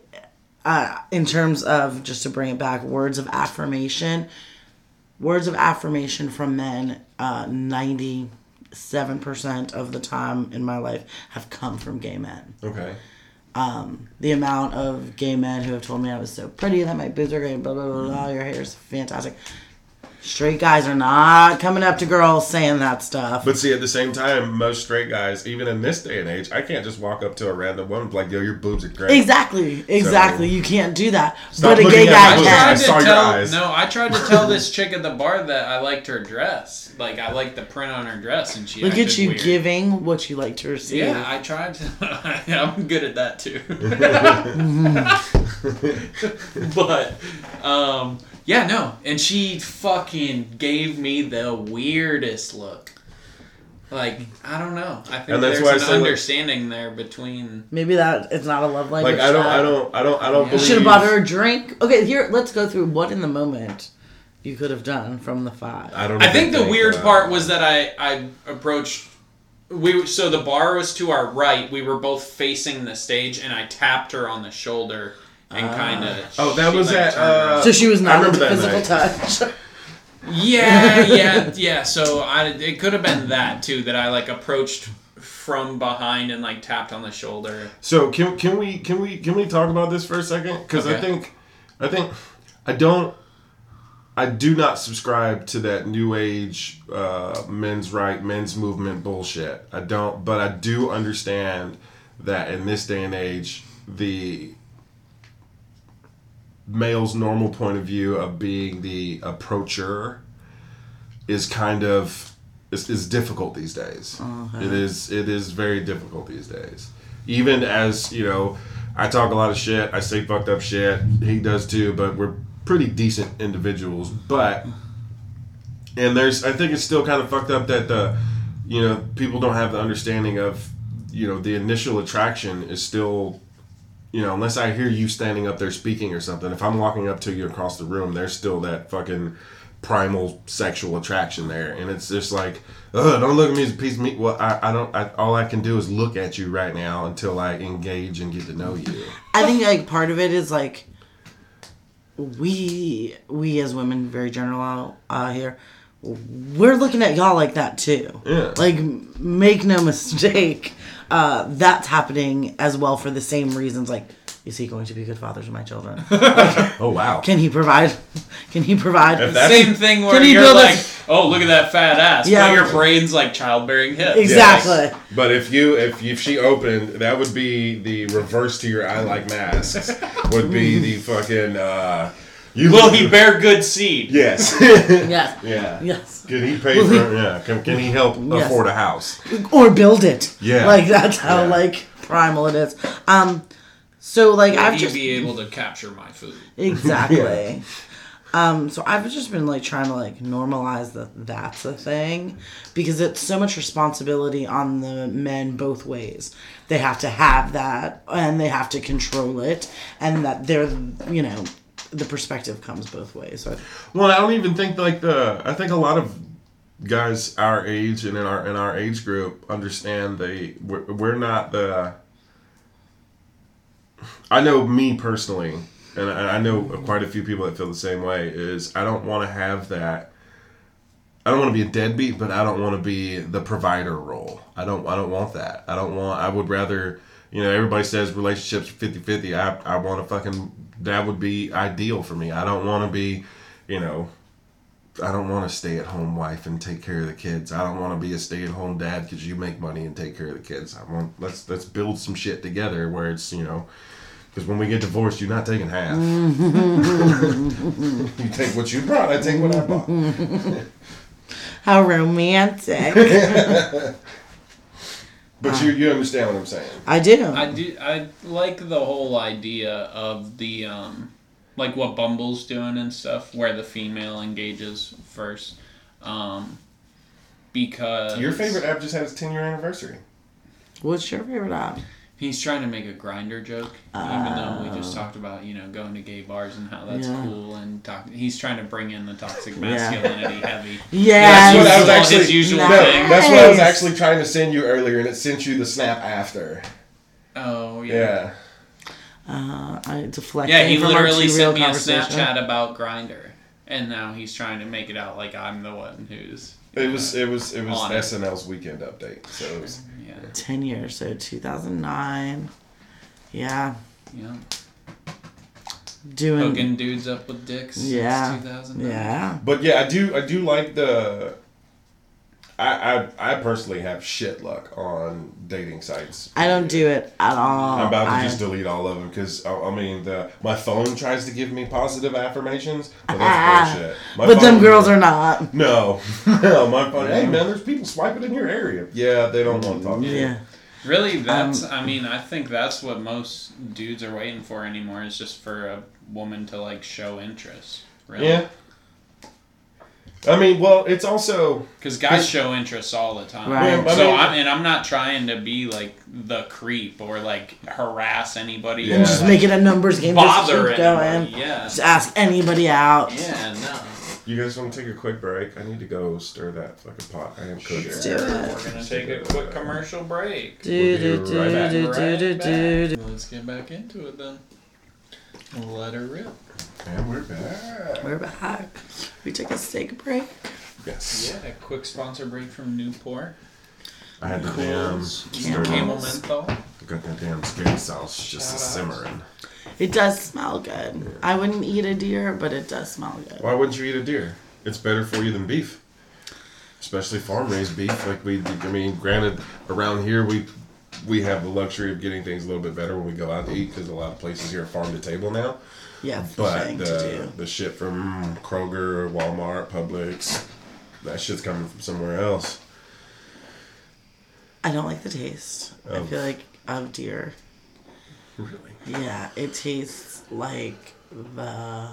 uh, in terms of just to bring it back words of affirmation words of affirmation from men uh, 97% of the time in my life have come from gay men Okay. Um, the amount of gay men who have told me i was so pretty that my boobs are great blah blah blah, blah your hair is fantastic straight guys are not coming up to girls saying that stuff But see, at the same time, most straight guys, even in this day and age, I can't just walk up to a random woman and be like, "Yo, your boobs are great." exactly exactly So- you can't do that but a gay guy my boobs. I can I tried saw to your tell eyes. no, I tried to tell this chick at the bar that I liked her dress. Like I liked the print on her dress, and she Look at you weird. giving what you like to receive. Yeah, I tried to. I'm good at that too. but, um, yeah, no. And she fucking gave me the weirdest look. Like, I don't know. I think And that's there's why an say, like- understanding there between. Maybe that it's not a love language. Like I don't. I don't, I don't, I don't Yeah. believe. Should have bought her a drink. Okay, here let's go through what in the moment you could have done from the five. I don't. Know. I think even the weird part was that I I approached. We so the bar was to our right. We were both facing the stage, and I tapped her on the shoulder and kind of. Oh, that was at, uh, so she was I not into that physical night. touch. Yeah, yeah, yeah. So I it could have been that too that I like approached from behind and like tapped on the shoulder. So can can we can we can we talk about this for a second? Because I think I think I don't I do not subscribe to that new age uh, men's right men's movement bullshit. I don't, but I do understand that in this day and age the male's normal point of view of being the approacher is kind of is, is difficult these days. It is it is very difficult these days. Even as you know, I talk a lot of shit. I say fucked up shit. He does too. But we're pretty decent individuals. But and there's I think it's still kind of fucked up that the you know people don't have the understanding of you know the initial attraction is still you know, unless I hear you standing up there speaking or something, if I'm walking up to you across the room, there's still that fucking primal sexual attraction there, and it's just like, ugh, don't look at me as a piece of meat. Well, I, I don't. I, all I can do is look at you right now until I engage and get to know you. I think like part of it is like we we as women, very general uh, here, we're looking at y'all like that too. Yeah. Like make no mistake, uh, that's happening as well for the same reasons. Like, is he going to be good fathers to my children? Oh wow. Can he provide? Can he provide? If that's- Same thing where Can he you're build a- like, oh look at that fat ass, Yeah. but your brain's like childbearing hips. Exactly. Yes. But if you if if she opened, that would be the reverse to your I like masks. would be the fucking. uh You Will he bear good seed? Yes. yes. yeah. Yes. Can he pay for? Yeah. Can, can he help Yes. afford a house? Or build it. Yeah. Like that's how Yeah. like primal it is. Um. So like Will I've he just be able to capture my food? exactly. Um, so I've just been like trying to like normalize that that's a thing because it's so much responsibility on the men both ways. They have to have that and they have to control it, and that they're you know the perspective comes both ways. Well, I don't even think like the. I think a lot of guys our age and in our in our age group understand they we're, we're not the. I know me personally, and I, I know quite a few people that feel the same way. Is I don't want to have that. I don't want to be a deadbeat, but I don't want to be the provider role. I don't. I don't want that. I don't want. I would rather. You know, everybody says relationships 50-50. I I want to fucking. That would be ideal for me. I don't want to be. You know. I don't want to stay at home wife and take care of the kids. I don't want to be a stay at home dad because you make money and take care of the kids. I want let's let's build some shit together where it's you know because when we get divorced, you're not taking half. you take what you brought. I take what I bought. how romantic! But you you understand what I'm saying? I do. I do. I like the whole idea of the um, like what Bumble's doing and stuff, where the female engages first, um, because Your favorite app just had its 10 year anniversary. What's your favorite app? He's trying to make a Grindr joke, even though we just talked about you know going to gay bars and how that's Yeah. cool and talk. He's trying to bring in the toxic masculinity heavy. Yeah, That's what I was His actually. usual no, thing. that's what I was actually trying to send you earlier, and it sent you the snap after. Oh yeah. Yeah. uh, I deflect. Yeah, he from literally too sent real me a conversation. Snapchat about Grindr, and now he's trying to make it out like I'm the one who's. It was it was it was On it. SNL's weekend update. So it was Yeah, Ten years, so two thousand nine. Yeah, yeah. doing. Hooking dudes up with dicks. Yeah. Since 2000. Yeah, But yeah, I do I do like the I, I I personally have shit luck on dating sites. I don't do it at all. I'm about to I- just delete all of them because I, I mean the my phone tries to give me positive affirmations, but that's bullshit. My Ah. but them girls are not. no, no. My phone. Hey man, there's people swiping in your area. Yeah, they don't want to talk. to you. Yeah. Really, that's. Um, I mean, I think that's what most dudes are waiting for anymore is just for a woman to like show interest. Really. Yeah. I mean, well, it's also Because guys show interest all the time. Right. Yeah, but I so mean- I'm and I'm not trying to be like the creep or like harass anybody. Yeah. or, And just like, make it a numbers game. bother just keep going. Yeah. Just ask anybody out. Yeah. No. you guys want to take a quick break. I need to go stir that fucking pot. I am cooking. Let's it. We're gonna take a quick commercial break. Do do We'll be do right back. do do do do. do. Let's get back into it then. Let her rip. And we're back. We're back. We took a steak break. Yes. Yeah, a quick sponsor break from Newport. I had the damn Camel. Camel menthol. got that damn spaghetti sauce just a Shout outs. simmering. It does smell good. I wouldn't eat a deer, but it does smell good. Why wouldn't you eat a deer? It's better for you than beef. Especially farm raised beef. Like we, I mean, granted, around here we we have the luxury of getting things a little bit better when we go out to eat because a lot of places here are farm to table now. Yeah, But the the shit from Kroger, Walmart, Publix, that shit's coming from somewhere else. I don't like the taste. I Oh. feel like of deer. Really? Yeah, it tastes like the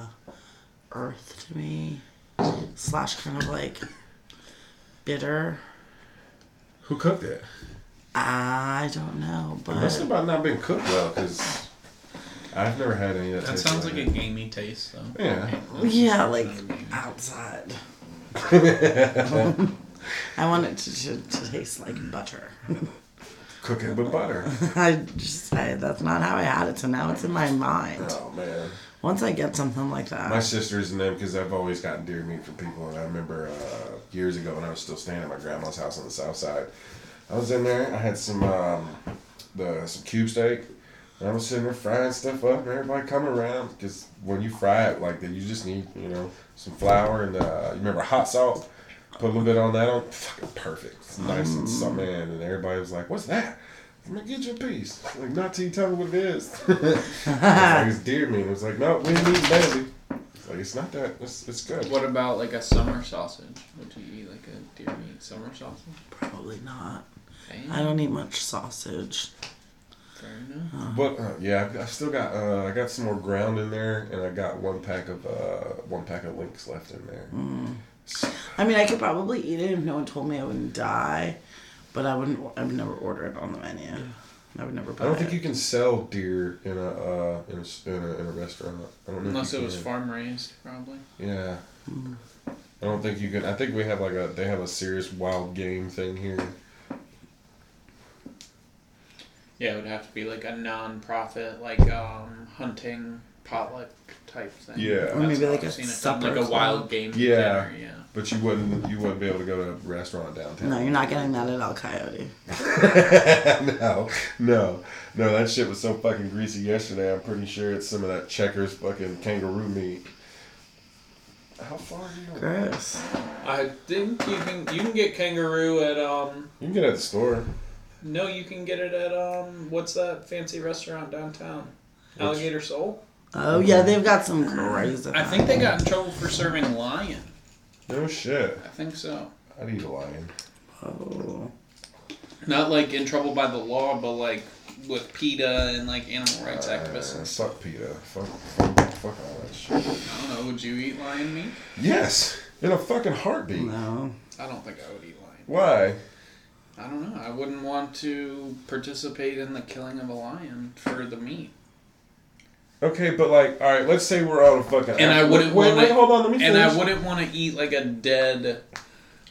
earth to me. Slash kind of like bitter. Who cooked it? I don't know, It must have about not been cooked well because I've never had any of that. That sounds like a gamey taste, though. Yeah. yeah, like outside. I want it to, to, to taste like butter. Cook it with butter. I just I, that's not how I had it, so now it's in my mind. Oh man. Once I get something like that. My sisters and them, because I've always gotten deer meat from people, and I remember uh, years ago when I was still staying at my grandma's house on the south side, I was in there. I had some um, the some cube steak, and I was sitting there frying stuff up, and everybody coming around because when you fry it like that, you just need you know some flour and uh, you remember hot salt. Put a little bit on that on, fucking perfect. It's nice and so man, and everybody was like, "What's that?" I'm like, get your piece. Like, not till you tell me what it is. I like, it's deer meat. It was like, no, we need baby. It's like, it's not that. It's, it's good. What about like a summer sausage? Would you eat like a deer meat summer sausage? probably not. Damn. I don't eat much sausage. Fair enough. But uh, yeah, I, I still got uh, I got some more ground in there, and I got one pack of uh, one pack of links left in there. I mean, I could probably eat it if no one told me I wouldn't die, but I wouldn't. I would never order it on the menu. I would never. Buy I don't think it. you can sell deer in a uh, in a s- in a, in a restaurant. I don't know. Unless it was farm raised, probably. Yeah. I don't think you can. I think we have like a. They have a serious wild game thing here. Yeah, it would have to be like a non-profit, like um, hunting potluck type thing. Yeah. Or That's maybe like a seen it done, supper like a wild game Yeah. dinner. Yeah. But you wouldn't. You wouldn't be able to go to a restaurant downtown. No, you're not getting that at El Coyote. no, no, no. That shit was so fucking greasy yesterday. I'm pretty sure it's some of that checkers fucking kangaroo meat. How far are you? Gross. I think you can you can get kangaroo at um You can get it at the store. No you can get it at um what's that fancy restaurant downtown Alligator Soul. Oh yeah, they've got some crazy. I think they got in trouble for serving lion. No shit. I think so. I'd eat a lion. Oh. Not like in trouble by the law, but like with PETA and like animal rights activists. Uh, and stuff. fuck PETA. Fuck, fuck, fuck all that shit. I don't know. Would you eat lion meat? Yes, in a fucking heartbeat. No. I don't think I would eat lion. Why? I don't know. I wouldn't want to participate in the killing of a lion for the meat. Okay, but like, all right, let's say we're on a fucking. And I wouldn't wait, wanna- wait, hold on, let me finish. And I wouldn't want to eat like a dead,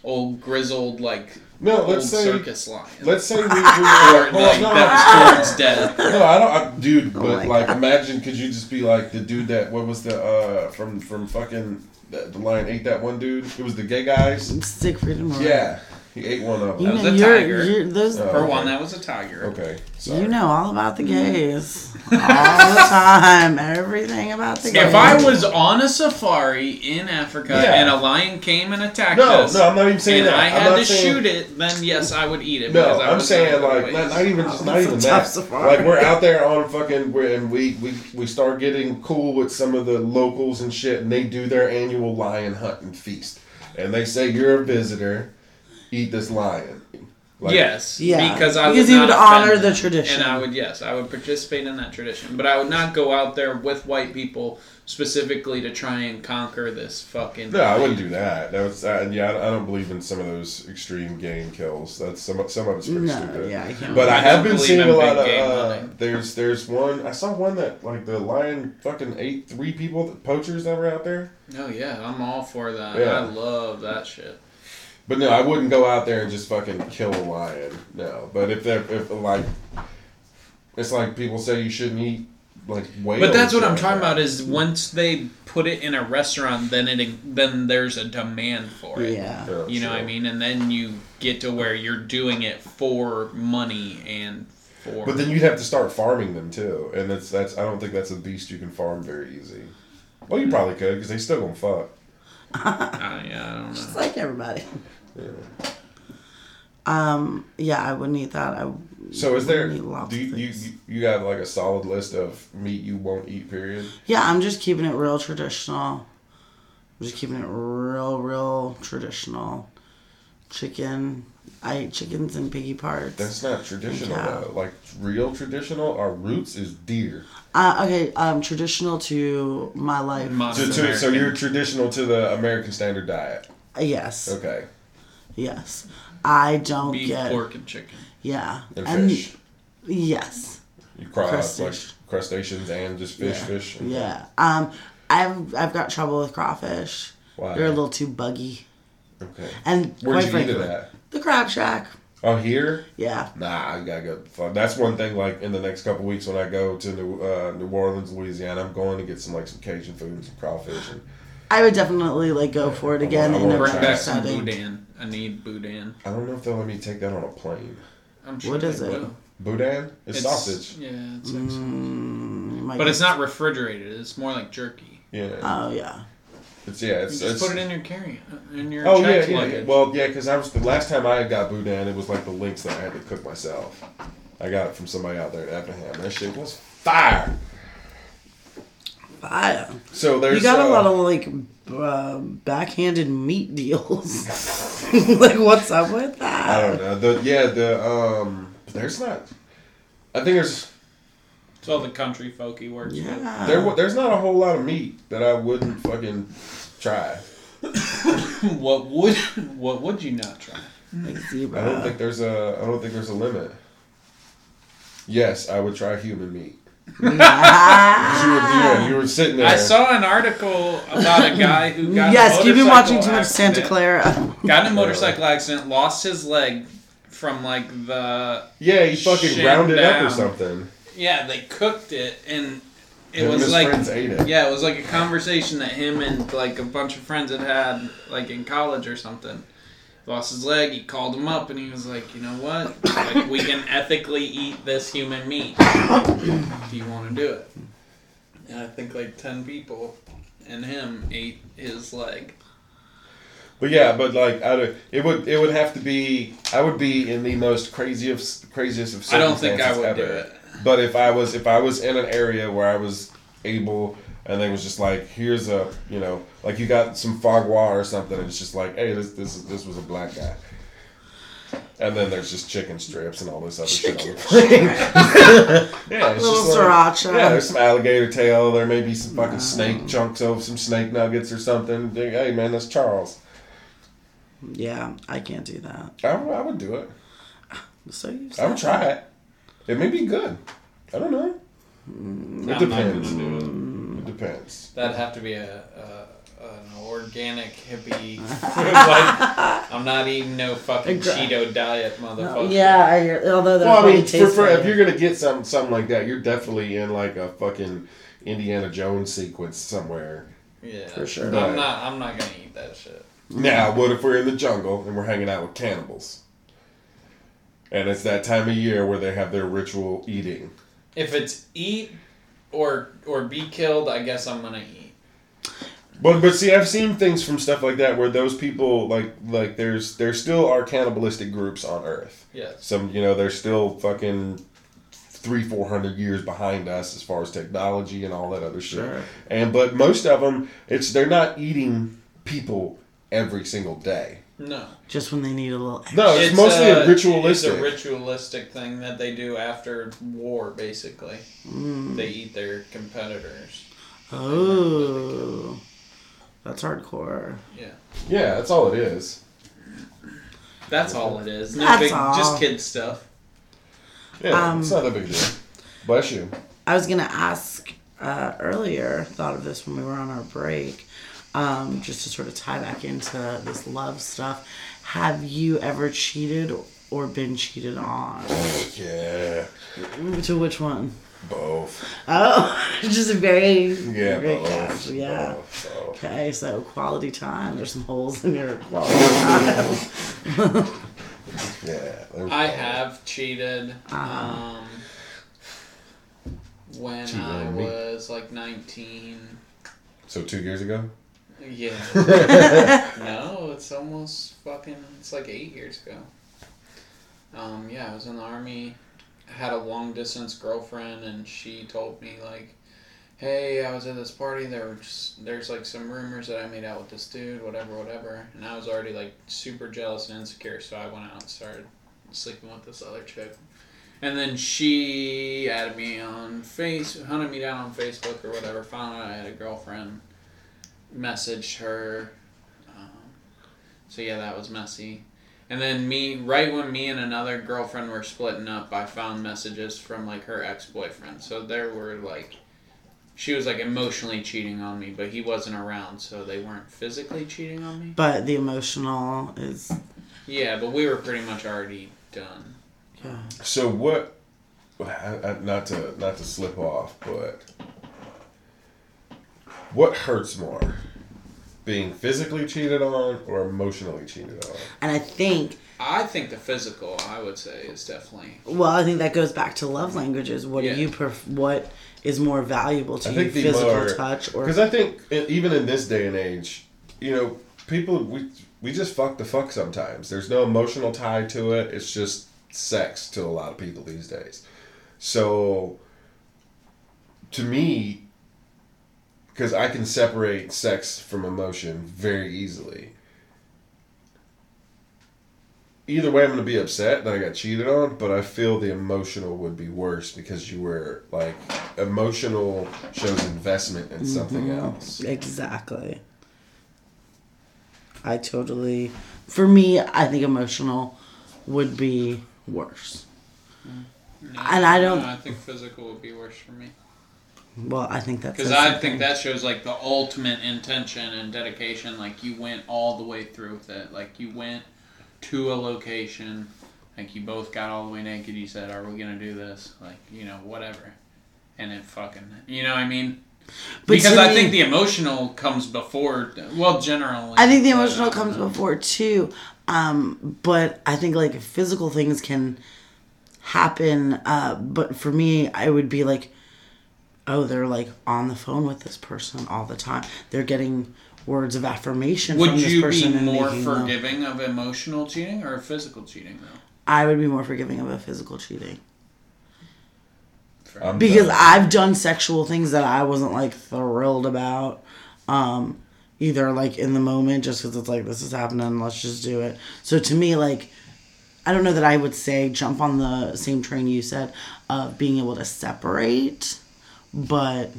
old grizzled like No, let's say. circus lion. Let's say we. we or hold on, like no, that was towards death. No, I don't, I, dude. Oh But my like, God. imagine could you just be like the dude that what was the uh from from fucking the, the lion ate that one dude? It was the gay guys. Siegfried and Roy. Yeah, he ate one of You them. was a you're, tiger. you're those. Oh. For okay. one, that was a tiger. Okay, sorry. You know all about the mm-hmm. gays. all the time. Everything about the gays. If I was on a safari in Africa Yeah. and a lion came and attacked No, us, no, I'm not even saying and that. I I'm had to saying- shoot it, then yes, I would eat it. No, because I I'm was saying like not, not even just not It's a even tough that. safari. Like we're out there on fucking we're, and we we we start getting cool with some of the locals and shit, and they do their annual lion hunt and feast, and they say you're a visitor, eat this lion. Like, yes, Yeah, because I because would you not would offend honor the tradition. and I would yes, I would participate in that tradition, but I would not go out there with white people specifically to try and conquer this fucking. No, I wouldn't do that. That was uh, yeah. I I don't believe in some of those extreme game kills. That's some some of it's pretty No, stupid. yeah, I can't. But I, I have been seeing a lot of. Uh, there's there's one. I saw one that like the lion fucking ate three people, poachers that were out there. Oh yeah, I'm all for that. Yeah. I love that shit. But no, I wouldn't go out there and just fucking kill a lion. No, but if they're if like, it's like people say you shouldn't eat like whales. But that's what I'm talking about. Is once they put it in a restaurant, then it then there's a demand for it. yeah. Yeah, You know what I mean? And then you get to where you're doing it for money and for. But then you'd have to start farming them too, and that's that's I don't think that's a beast you can farm very easy. Well, you probably could because they still gonna fuck. Uh, yeah, I don't know. Just like everybody. Yeah. Um. Yeah, I wouldn't eat that. I. So is there? wouldn't lots Do you, of you you you have like a solid list of meat you won't eat? Period. Yeah, I'm just keeping it real traditional. I'm just keeping it real, real traditional. Chicken. I eat chickens and piggy parts. That's not traditional though. Like real traditional, our roots is deer. Uh, okay, um, traditional to my life. Modern So, to, so you're traditional to the American standard diet. Uh, yes, Okay. Yes. I don't beef, get. pork, and chicken. Yeah, And, fish. yes, You cross like crustaceans and just fish, yeah. fish. Okay. Yeah. Um, I've I've got trouble with crawfish. Why? They're a little too buggy. Okay. And Where'd quite you frankly, eat it at? the crab shack. Oh, here? Yeah. Nah, I gotta go. That's one thing. Like in the next couple weeks when I go to New, uh, New Orleans, Louisiana, I'm going to get some like some Cajun food and some crawfish. And I would definitely like go for it again want- I in a want Bring better back some setting. boudin. I need boudin. I don't know if they'll let me take that on a plane. I'm sure What they it? will. Boudin? It's, sausage. Yeah, it's like Mm, might but be- it's not refrigerated. It's more like jerky. Yeah. Oh yeah. it's yeah. It's, You just it's put it in your carry in your Oh yeah, checked yeah, yeah. luggage. Well, yeah, because I was the last time I got boudin, it was like the links that I had to cook myself. I got it from somebody out there in Effingham. That shit was fire. Fire. So there's You got a uh, lot of like uh, backhanded meat deals. like, what's up with that? I don't know. The yeah, the um, there's not. I think there's It's all the country folk he works Yeah. There, there's not a whole lot of meat that I wouldn't fucking try. what would what would you not try? Like I don't think there's a. I don't think there's a limit. Yes, I would try human meat. You were, yeah, you were sitting there. I saw an article about a guy who got in a yes, you've been watching too much Santa Clarita. Got in a motorcycle accident, lost his leg from like the Yeah, he fucking Shin ground it up or something. yeah they cooked it and it Him and was his like friends ate it. yeah it was like a conversation that him and like a bunch of friends had had like in college or something. Lost his leg. He called him up and he was like, you know what? Like we can ethically eat this human meat. Do you want to do it? And I think like ten people and him ate his leg. But yeah, but like I don't, it would it would have to be I would be in the most craziest craziest of I don't think I circumstances would do it. But if I was if I was in an area where I was able and they was just like here's a you know like you got some foie gras or something and it's just like hey this this this was a black guy. And then there's just chicken strips and all this other shit on the plate. yeah, it's Little just like- sriracha. yeah, there's some alligator tail. There may be some fucking snake chunks of some snake nuggets or something. Hey man, that's Charles. Yeah, I can't do that. I, would- I would do it. So you I would try it. It may be good. I don't know. Mm, it I'm not depends. Gonna do it. It depends. That'd have to be a, a an organic hippie. like, I'm not eating no fucking Gra- Cheeto diet, motherfucker. Yeah, I hear, although that Well, I probably mean, for, tastes for, if you're gonna get some something like that, you're definitely in like a fucking Indiana Jones sequence somewhere. yeah, For sure. Right. I'm not. I'm not gonna eat that shit. Now, what if we're in the jungle and we're hanging out with cannibals? And it's that time of year where they have their ritual eating. If it's eat or or be killed, I guess I'm gonna eat. But but see, I've seen things from stuff like that where those people like like there's there still are cannibalistic groups on Earth. Yes. Some you know they're still fucking three four hundred years behind us as far as technology and all that other shit. Sure. And but most of them, it's they're not eating people every single day. No. Just when they need a little. No, it's, mostly a, ritualistic. It's a ritualistic thing that they do after war, basically. Mm. They eat their competitors. Oh, that's hardcore. Yeah. yeah, that's all it is. That's all it is. No That's big, all. just kid stuff. Yeah, Um, it's not that big deal. Bless you. I was gonna ask uh, earlier. Thought of this when we were on our break, um, just to sort of tie back into this love stuff. Have you ever cheated or been cheated on? Yeah, To which one? both. Oh, just a very Yeah, great both. catch. Yeah. Both, both. Okay, so quality time. There's some holes in your quality time. Yeah. I both. have cheated. Uh-huh. Um, when Cheated I on me. was like 19. So two years ago. Yeah. no, it's almost fucking. It's like eight years ago. Um, yeah, I was in the army. I had a long distance girlfriend, and she told me like, "Hey, I was at this party. There were just, there's like some rumors that I made out with this dude, whatever, whatever." And I was already like super jealous and insecure, so I went out and started sleeping with this other chick. And then she added me on face, hunted me down on Facebook or whatever. Found out I had a girlfriend messaged her. Um, so yeah, that was messy. And then me, right when me and another girlfriend were splitting up, I found messages from like her ex boyfriend. So there were like, she was like emotionally cheating on me, but he wasn't around, so they weren't physically cheating on me. but the emotional is Yeah, but we were pretty much already done. yeah. So what? I, I, not to not to slip off, but what hurts more, being physically cheated on or emotionally cheated on? And I think I think the physical, I would say, is definitely well, I think that goes back to love languages. What Yeah. do you pref- what is more valuable to I you, think the physical more- touch or Because I think even in this day and age, you know, people we we just fuck the fuck sometimes. There's no emotional tie to it. It's just sex to a lot of people these days. So to me, because I can separate sex from emotion very easily. either way, I'm going to be upset that I got cheated on, but I feel the emotional would be worse because you were like emotional shows investment in something mm-hmm. else. Exactly. I totally. For me, I think emotional would be worse. No, And I don't- no, I think physical would be worse for me Well, I think that's because I something. think that shows like the ultimate intention and dedication. Like you went all the way through with it. Like you went to a location. Like you both got all the way naked. You said, "Are we gonna do this?" Like you know, whatever. And it fucking, you know, what I mean. But because I me- think the emotional comes before. Well, generally. I think the emotional comes know. before too. Um, but I think like physical things can happen. Uh, but for me, I would be like, oh, they're like on the phone with this person all the time. They're getting words of affirmation Would from this you person be more making them- forgiving of emotional cheating or physical cheating though? I would be more forgiving of a physical cheating I'm because done. I've done sexual things that I wasn't like thrilled about. Um, either like in the moment, just because it's like this is happening, let's just do it. So to me, like, I don't know that I would say jump on the same train you said of being able to separate, but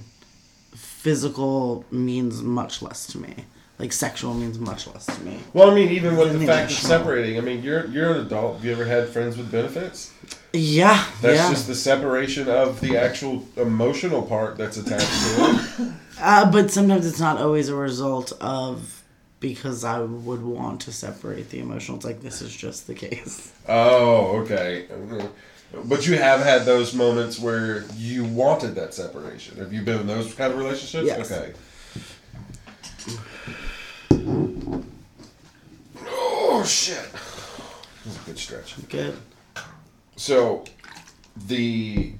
physical means much less to me. Like sexual means much less to me. Well, I mean, even with the the fact of separating, I mean, you're you're an adult. Have you ever had friends with benefits? Yeah, That's yeah. just the separation of the actual emotional part that's attached to it. Uh, but sometimes it's not always a result of because I would want to separate the emotional. It's like this is just the case. Oh, okay. But you have had those moments where you wanted that separation. Have you been in those kind of relationships? Yes. Okay. Oh shit! That was a good stretch. Good. So, the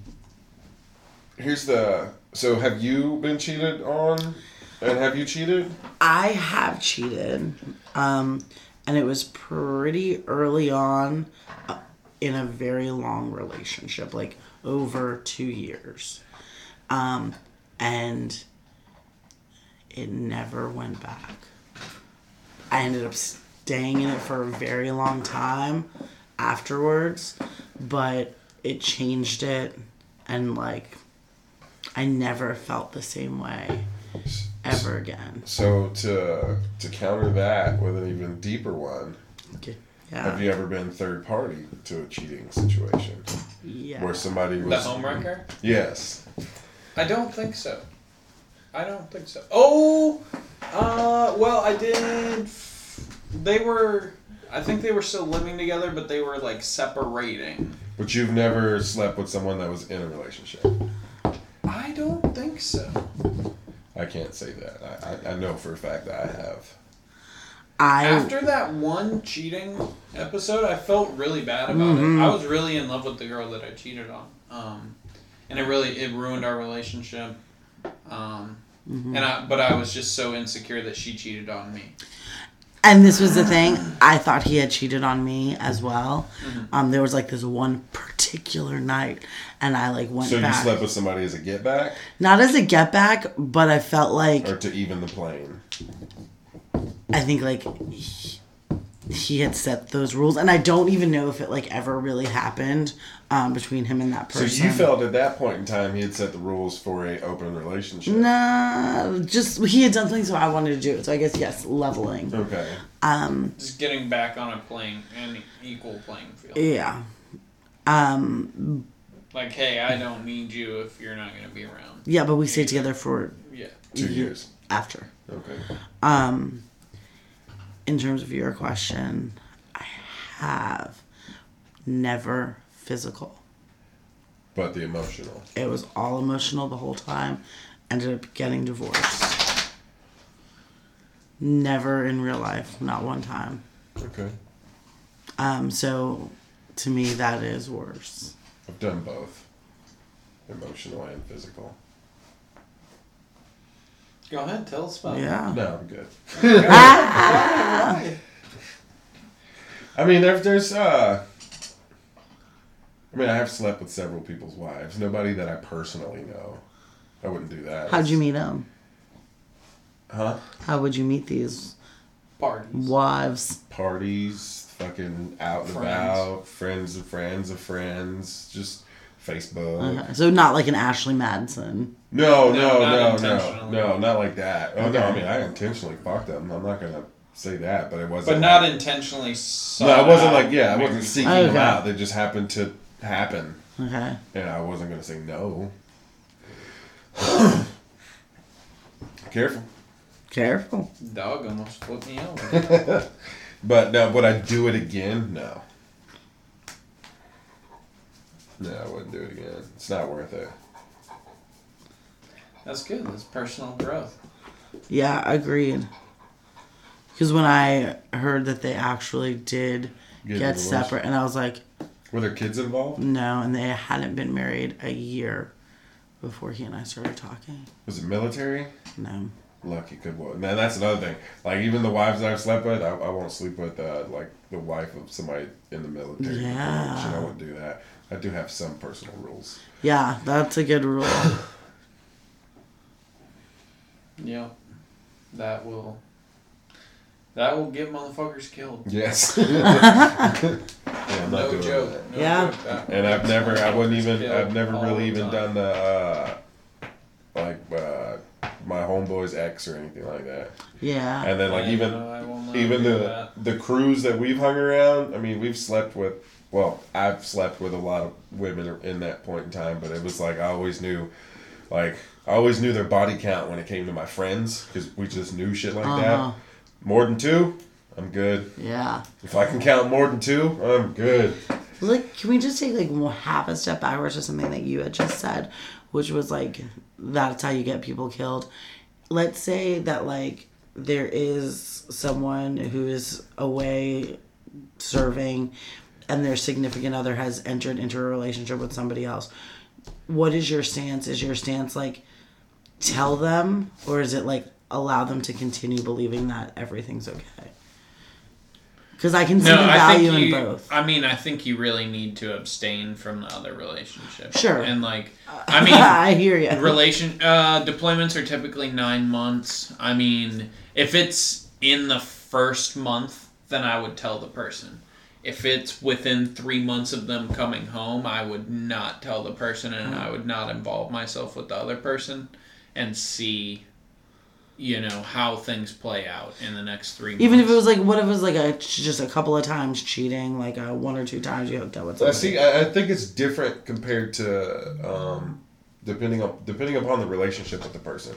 here's the so have you been cheated on, and have you cheated? I have cheated, um, and it was pretty early on uh, in a very long relationship, like over two years, um, and it never went back. I ended up staying in it for a very long time afterwards, but it changed it, and like I never felt the same way ever again. So to to counter that with an even deeper one, Yeah. have you ever been third party to a cheating situation yeah. where somebody was The was homewrecker? Yes. I don't think so. I don't think so. Oh, uh, well, I did. They were. I think they were still living together, but they were like separating. But you've never slept with someone that was in a relationship. I don't think so. I can't say that. I, I, I know for a fact that I have. I After that one cheating episode, I felt really bad about it. I was really in love with the girl that I cheated on, um, and it really it ruined our relationship. Um, And I, but I was just so insecure that she cheated on me. and this was the thing. I thought he had cheated on me as well. Mm-hmm. Um, there was like this one particular night, and I like went So you slept with somebody as a get back Not as a get back, but I felt like or to even the plane? I think like he, he had set those rules, and I don't even know if it like ever really happened um, between him and that person. So you felt at that point in time he had set the rules for a open relationship. Nah, just he had done something, so I wanted to do it. So I guess yes, leveling. Okay. Um, Just getting back on a plane, an equal playing field. yeah. Um, Like, hey, I don't need you if you're not going to be around. yeah, but we stayed together for Yeah. Two years. after. Okay. Um, in terms of your question, I have never physical. But the emotional. It was all emotional the whole time. Ended up getting divorced. Never in real life, not one time. Okay. Um, so to me, that is worse. I've done both. Emotional and physical. Go ahead, tell us about it. Yeah. No, I'm good. I mean, there's there's uh. I mean, I have slept with several people's wives. Nobody that I personally know. I wouldn't do that. How'd you meet them? Huh? How would you meet these Parties. wives? Parties, fucking out and Friends. about, friends of friends of friends, just Facebook. Okay. So not like an Ashley Madison. No, No, no, not no, no, no, not like that. Oh no, I mean I intentionally fucked them. I'm not gonna say that, but it wasn't. But not like, intentionally. No, I wasn't like yeah, I wasn't seeking them out. They just happened to happen, Okay. and I wasn't gonna say no. Careful. Careful. Dog almost flipped me over. But now, would I do it again? No. No, I wouldn't do it again. It's not worth it. That's good. That's personal growth. Yeah, agreed. Because when I heard that they actually did Get get separate, and I was like, Were there kids involved? no, and they hadn't been married a year before he and I started talking. Was it military? No. Lucky good one. Man, that's another thing. Like even the wives that I've slept with, I, I won't sleep with uh, like the wife of somebody in the military. Yeah. Shit, I wouldn't do that. I do have some personal rules. Yeah, that's a good rule. Yeah. That will. That will get motherfuckers killed. Yes. yeah, I'm not No doing joke. that. No Yeah. joke. And I've never, I wouldn't even, I've never really even time. done the, uh, like, uh, my homeboy's ex or anything like that. Yeah. And then, like, I even, know, I will not even the that. the crews that we've hung around. I mean, we've slept with. Well, I've slept with a lot of women in that point in time, but it was like I always knew, like I always knew their body count when it came to my friends because we just knew shit like Uh-huh. that. More than two, I'm good. Yeah. If I can count more than two, I'm good. Like, can we just take like half a step backwards to something that you had just said, which was like, that's how you get people killed. Let's say that like there is someone who is away serving and their significant other has entered into a relationship with somebody else. What is your stance? Is your stance like tell them or is it like allow them to continue believing that everything's okay? Because I can see No, the value think in both. I mean, I think you really need to abstain from the other relationship. Sure. And like, I mean, I hear you. relation uh, deployments are typically nine months. I mean, if it's in the first month, then I would tell the person. If it's within three months of them coming home, I would not tell the person, and I would not involve myself with the other person, and see, you know, how things play out in the next three. months. Even if it was like, what if it was like a just a couple of times cheating, like a one or two times you hooked up with I somebody. see. I, I think it's different compared to um, depending on depending upon the relationship with the person,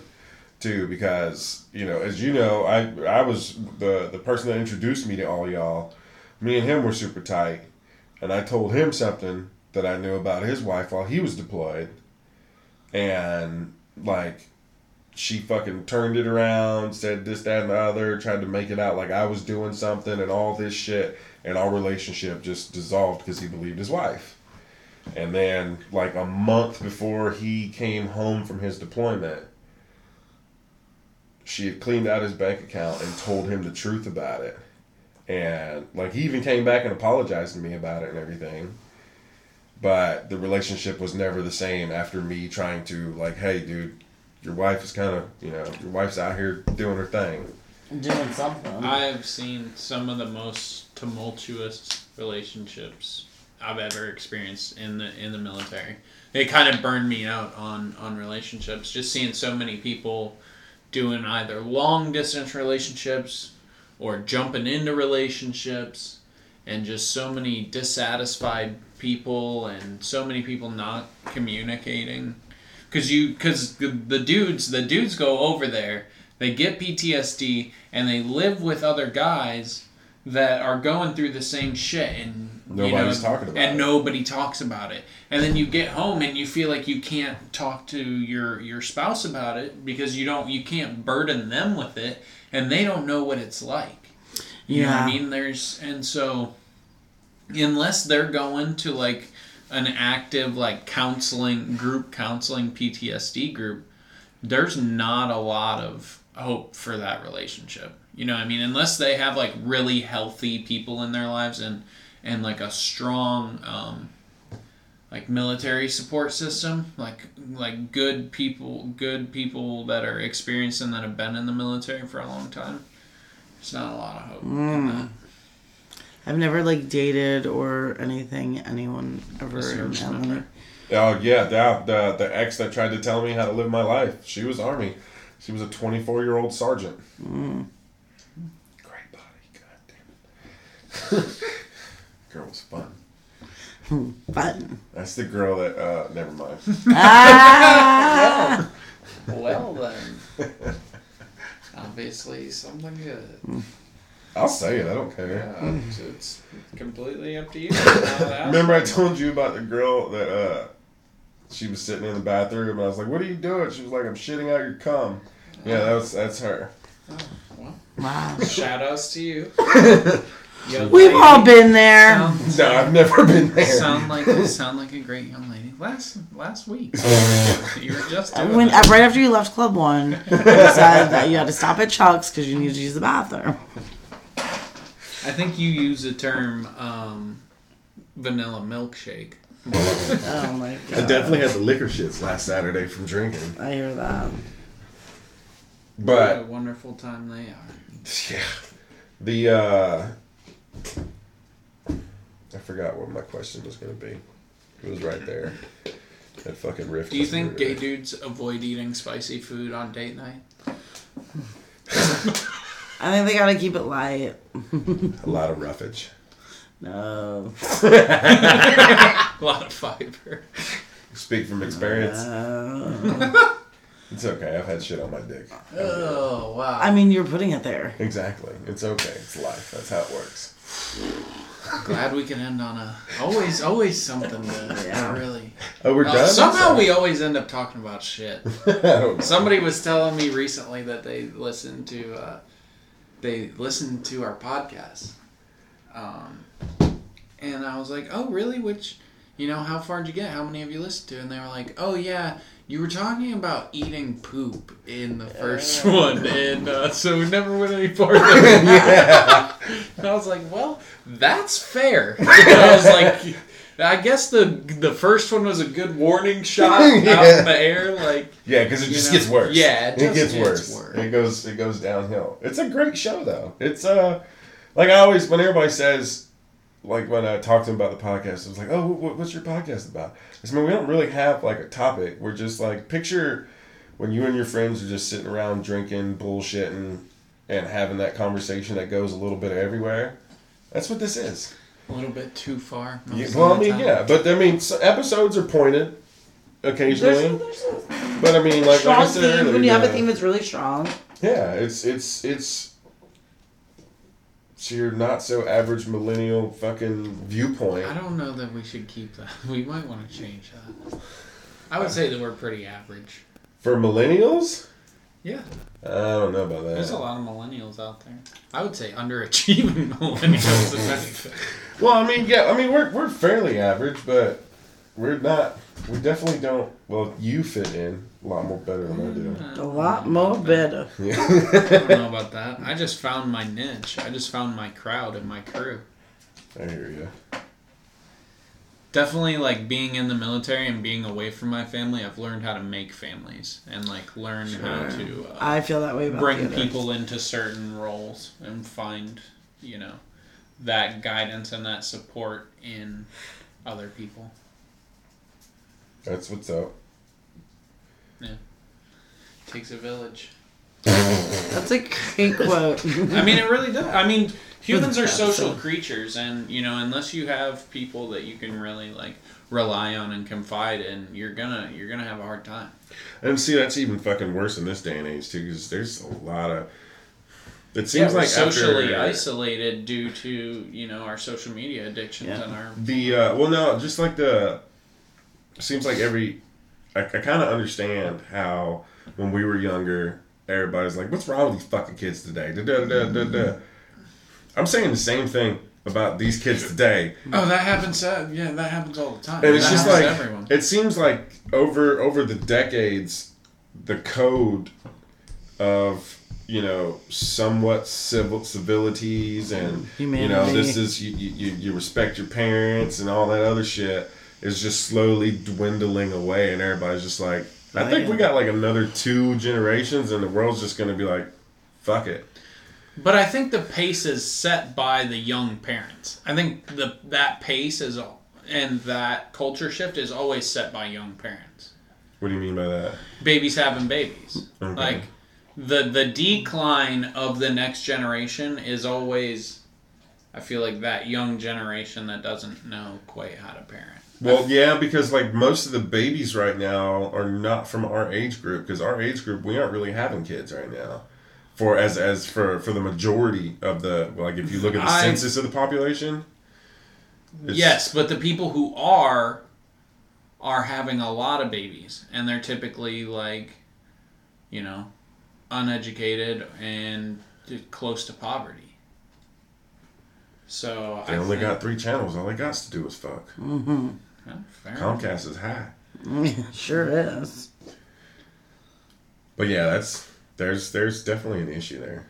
too. Because you know, as you know, I I was the the person that introduced me to all y'all. Me and him were super tight, and I told him something that I knew about his wife while he was deployed, and like. She fucking turned it around, said this, that, and the other, tried to make it out like I was doing something and all this shit, and our relationship just dissolved because he believed his wife. And then, like a month before he came home from his deployment, she had cleaned out his bank account and told him the truth about it. And, like, he even came back and apologized to me about it and everything. But the relationship was never the same after me trying to, like, hey, dude, your wife is kind of, you know, your wife's out here doing her thing. doing something. I've seen some of the most tumultuous relationships I've ever experienced in the in the military. It kind of burned me out on on relationships. Just seeing so many people doing either long distance relationships or jumping into relationships, and just so many dissatisfied people and so many people not communicating. Because you, because the, dudes, the dudes go over there, they get PTSD, and they live with other guys that are going through the same shit, and you Nobody's know, talking about and it. nobody talks about it. And then you get home and you feel like you can't talk to your your spouse about it because you don't, you can't burden them with it, and they don't know what it's like. You know what I mean? There's and so unless they're going to like an active like counseling group counseling PTSD group, there's not a lot of hope for that relationship. You know what I mean? Unless they have like really healthy people in their lives and and like a strong um like military support system, like like good people, good people that are experienced and that have been in the military for a long time. There's not a lot of hope in that. I've never like dated or anything anyone ever in service Oh yeah, the, the the ex that tried to tell me how to live my life. She was army. She was a 24 year old sergeant. Great body, god damn it. girl was fun. Fun. That's the girl that. uh Never mind. Ah! Well then, obviously something good. I'll say it. I don't care. Uh, so it's completely up to you. Remember I told you about the girl that uh she was sitting in the bathroom and I was like, "What are you doing?" She was like, "I'm shitting out your cum." Yeah, that was that's her. well, wow. shout outs to you. Young We've lady. all been there. Sound, No, I've never been there. sound like sound like a great young lady. Last last week, you were just doing When that. right after you left Club One, you decided that you had to stop at Chuck's because you needed to use the bathroom. I think you use the term um, vanilla milkshake. Oh my god! I definitely had the liquor shits last Saturday from drinking. I hear that. What a But wonderful time they are. yeah. The uh I forgot what my question was gonna be. It was right there. That fucking riff. Do you think moved. gay dudes avoid eating spicy food on date night? I think they gotta keep it light. a lot of roughage? No. A lot of fiber. Speak from experience. Uh, It's okay. I've had shit on my dick. Oh wow! I mean, you're putting it there. Exactly. It's okay. It's life. That's how it works. Glad we can end on a always always something to Yeah. really. Oh, we're done. somehow we always end up talking about shit. Somebody was telling me recently that they listened to uh, they listened to our podcast, um, and I was like, "Oh, really? Which, you know, how far did you get? How many have you listened to?" And they were like, "Oh, yeah." You were talking about eating poop in the first one, and uh, so we never went any farther. yeah. And I was like, "Well, that's fair." I was like, "I guess the the first one was a good warning shot out in the air." Like, Yeah, because it just know? gets worse. Yeah, it it, gets gets worse. worse. It goes it goes downhill. It's a great show though. It's uh like I always when everybody says like when I talked to them about the podcast, I was like, oh, what, what's your podcast about? I said, man, we don't really have like a topic. We're just like picture when you and your friends are just sitting around drinking, bullshitting, and having that conversation that goes a little bit everywhere. That's what this is. a little bit too far. Yeah, well, I mean, time. yeah, but I mean, so episodes are pointed occasionally. There's, there's But I mean, like, like I said theme. earlier, When you have a theme that's really strong. Yeah, it's it's it's your not so average millennial fucking viewpoint. I don't know that we should keep that. We might want to change that. I would say that we're pretty average. For millennials, Yeah, I don't know about that. there's a lot of millennials out there. I would say underachieving millennials. Well, I mean, yeah, I mean we're we're fairly average, but we're not. We definitely don't. Well, you fit in a lot more better than I do. A lot more better. Yeah. I don't know about that. I just found my niche. I just found my crowd and my crew. I hear you. Definitely, like being in the military and being away from my family, I've learned how to make families and like learn how to uh, I feel that way about bring theater. people into certain roles and find, you know, that guidance and that support in other people. That's what's up. Yeah. Takes a village. That's a great quote. I mean, it really does. I mean, humans are social creatures, and you know, unless you have people that you can really like rely on and confide in, you're gonna you're gonna have a hard time. And see, that's even fucking worse in this day and age too, because there's a lot of. It seems we're like socially after, isolated due to you know our social media addictions Yeah. and our The uh, well, no, just like the. Seems like every, I, I kind of understand how when we were younger, everybody's like, "What's wrong with these fucking kids today?" Da, da, da, da, da. I'm saying the same thing about these kids today, oh that happens uh, yeah that happens all the time and it's That just like everyone. it seems like over over the decades, the code of you know somewhat civil civilities and you know this is you, you you respect your parents and all that other shit is just slowly dwindling away and everybody's just like I think we got like another two generations and the world's just gonna be like fuck it But I think the pace is set by the young parents. I think the that pace is all, and that culture shift is always set by young parents. What do you mean by that? Babies having babies. Okay. Like the the decline of the next generation is always I feel like that young generation that doesn't know quite how to parent. Well, yeah, because like most of the babies right now are not from our age group. Because our age group, we aren't really having kids right now. For as as for for the majority of the like, if you look at the I- census of the population, Yes, but the people who are are having a lot of babies and they're typically like you know uneducated and close to poverty. So they I only think, got three channels. All they got to do is fuck. Mm-hmm. Fair enough. Comcast is high, sure is. but yeah, that's there's there's definitely an issue there,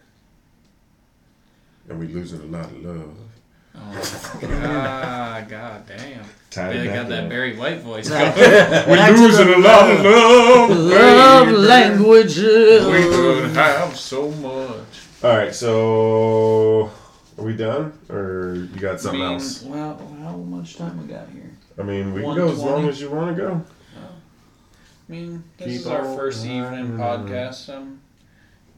and we're losing a lot of love. Oh, God, God damn. Tied They got that in. Barry White voice going. We're Back losing a lot of love. Love baby. languages. We could have so much. All right, so are we done, or you got something I mean, else? Well, how much time we got here? I mean, we can go as long as you want to go. I mean, this Keep is our on first evening running. podcast. I'm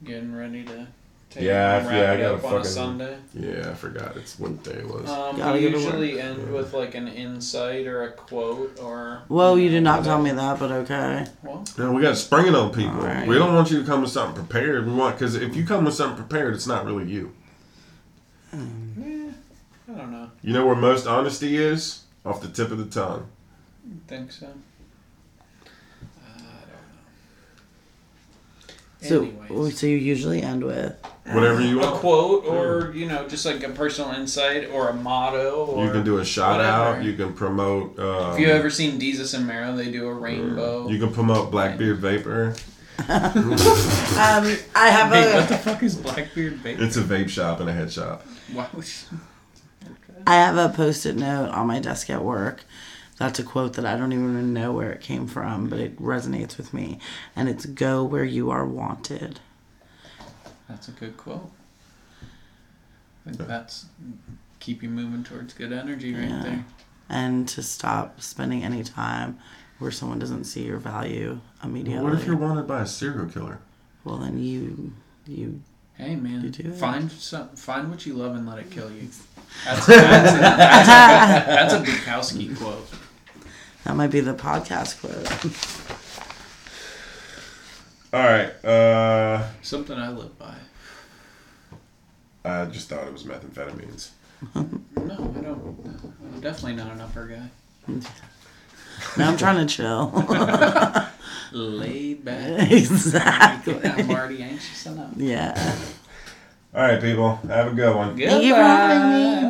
getting ready to take Yeah, and I- wrap yeah, I it gotta up on a fucking- Sunday. Yeah, I forgot. It's what day it was. Um, Gotta we usually end Yeah. with like an insight or a quote or. Well, you know, did not tell me that, but okay. Well, no, we got to spring it on people. Alright. We don't want you to come with something prepared. We want because if you come with something prepared, it's not really you. yeah, I don't know. You know where most honesty is? Off the tip of the tongue. I Think so. I don't So, know. Anyways. so you usually end with Whatever you a want. quote or you know just like a personal insight or a motto or You can do a shout whatever. out. You can promote. Um, If you ever seen Desus and Mero, they do a rainbow. You can promote Blackbeard Vapor. Um, I have Hey, what a the fuck is Blackbeard Vapor? It's a vape shop and a head shop. Why would you- I have a post-it note on my desk at work. That's a quote that I don't even know where it came from, but it resonates with me. And it's "Go where you are wanted." That's a good quote. I think that's keep you moving towards good energy right Yeah. there. and to stop spending any time where someone doesn't see your value immediately. What if you're wanted by a serial killer? well, then you you Hey man, You do find some, find what you love and let it kill you. That's that's, that's, a, that's a Bukowski quote. that might be the podcast quote. All right. Uh, Something I live by. I just thought it was methamphetamines. No, I don't. I'm definitely not an upper guy. now I'm trying to chill. Laid back. exactly. I'm already anxious enough. Yeah. All right, people. Have a good one. Thank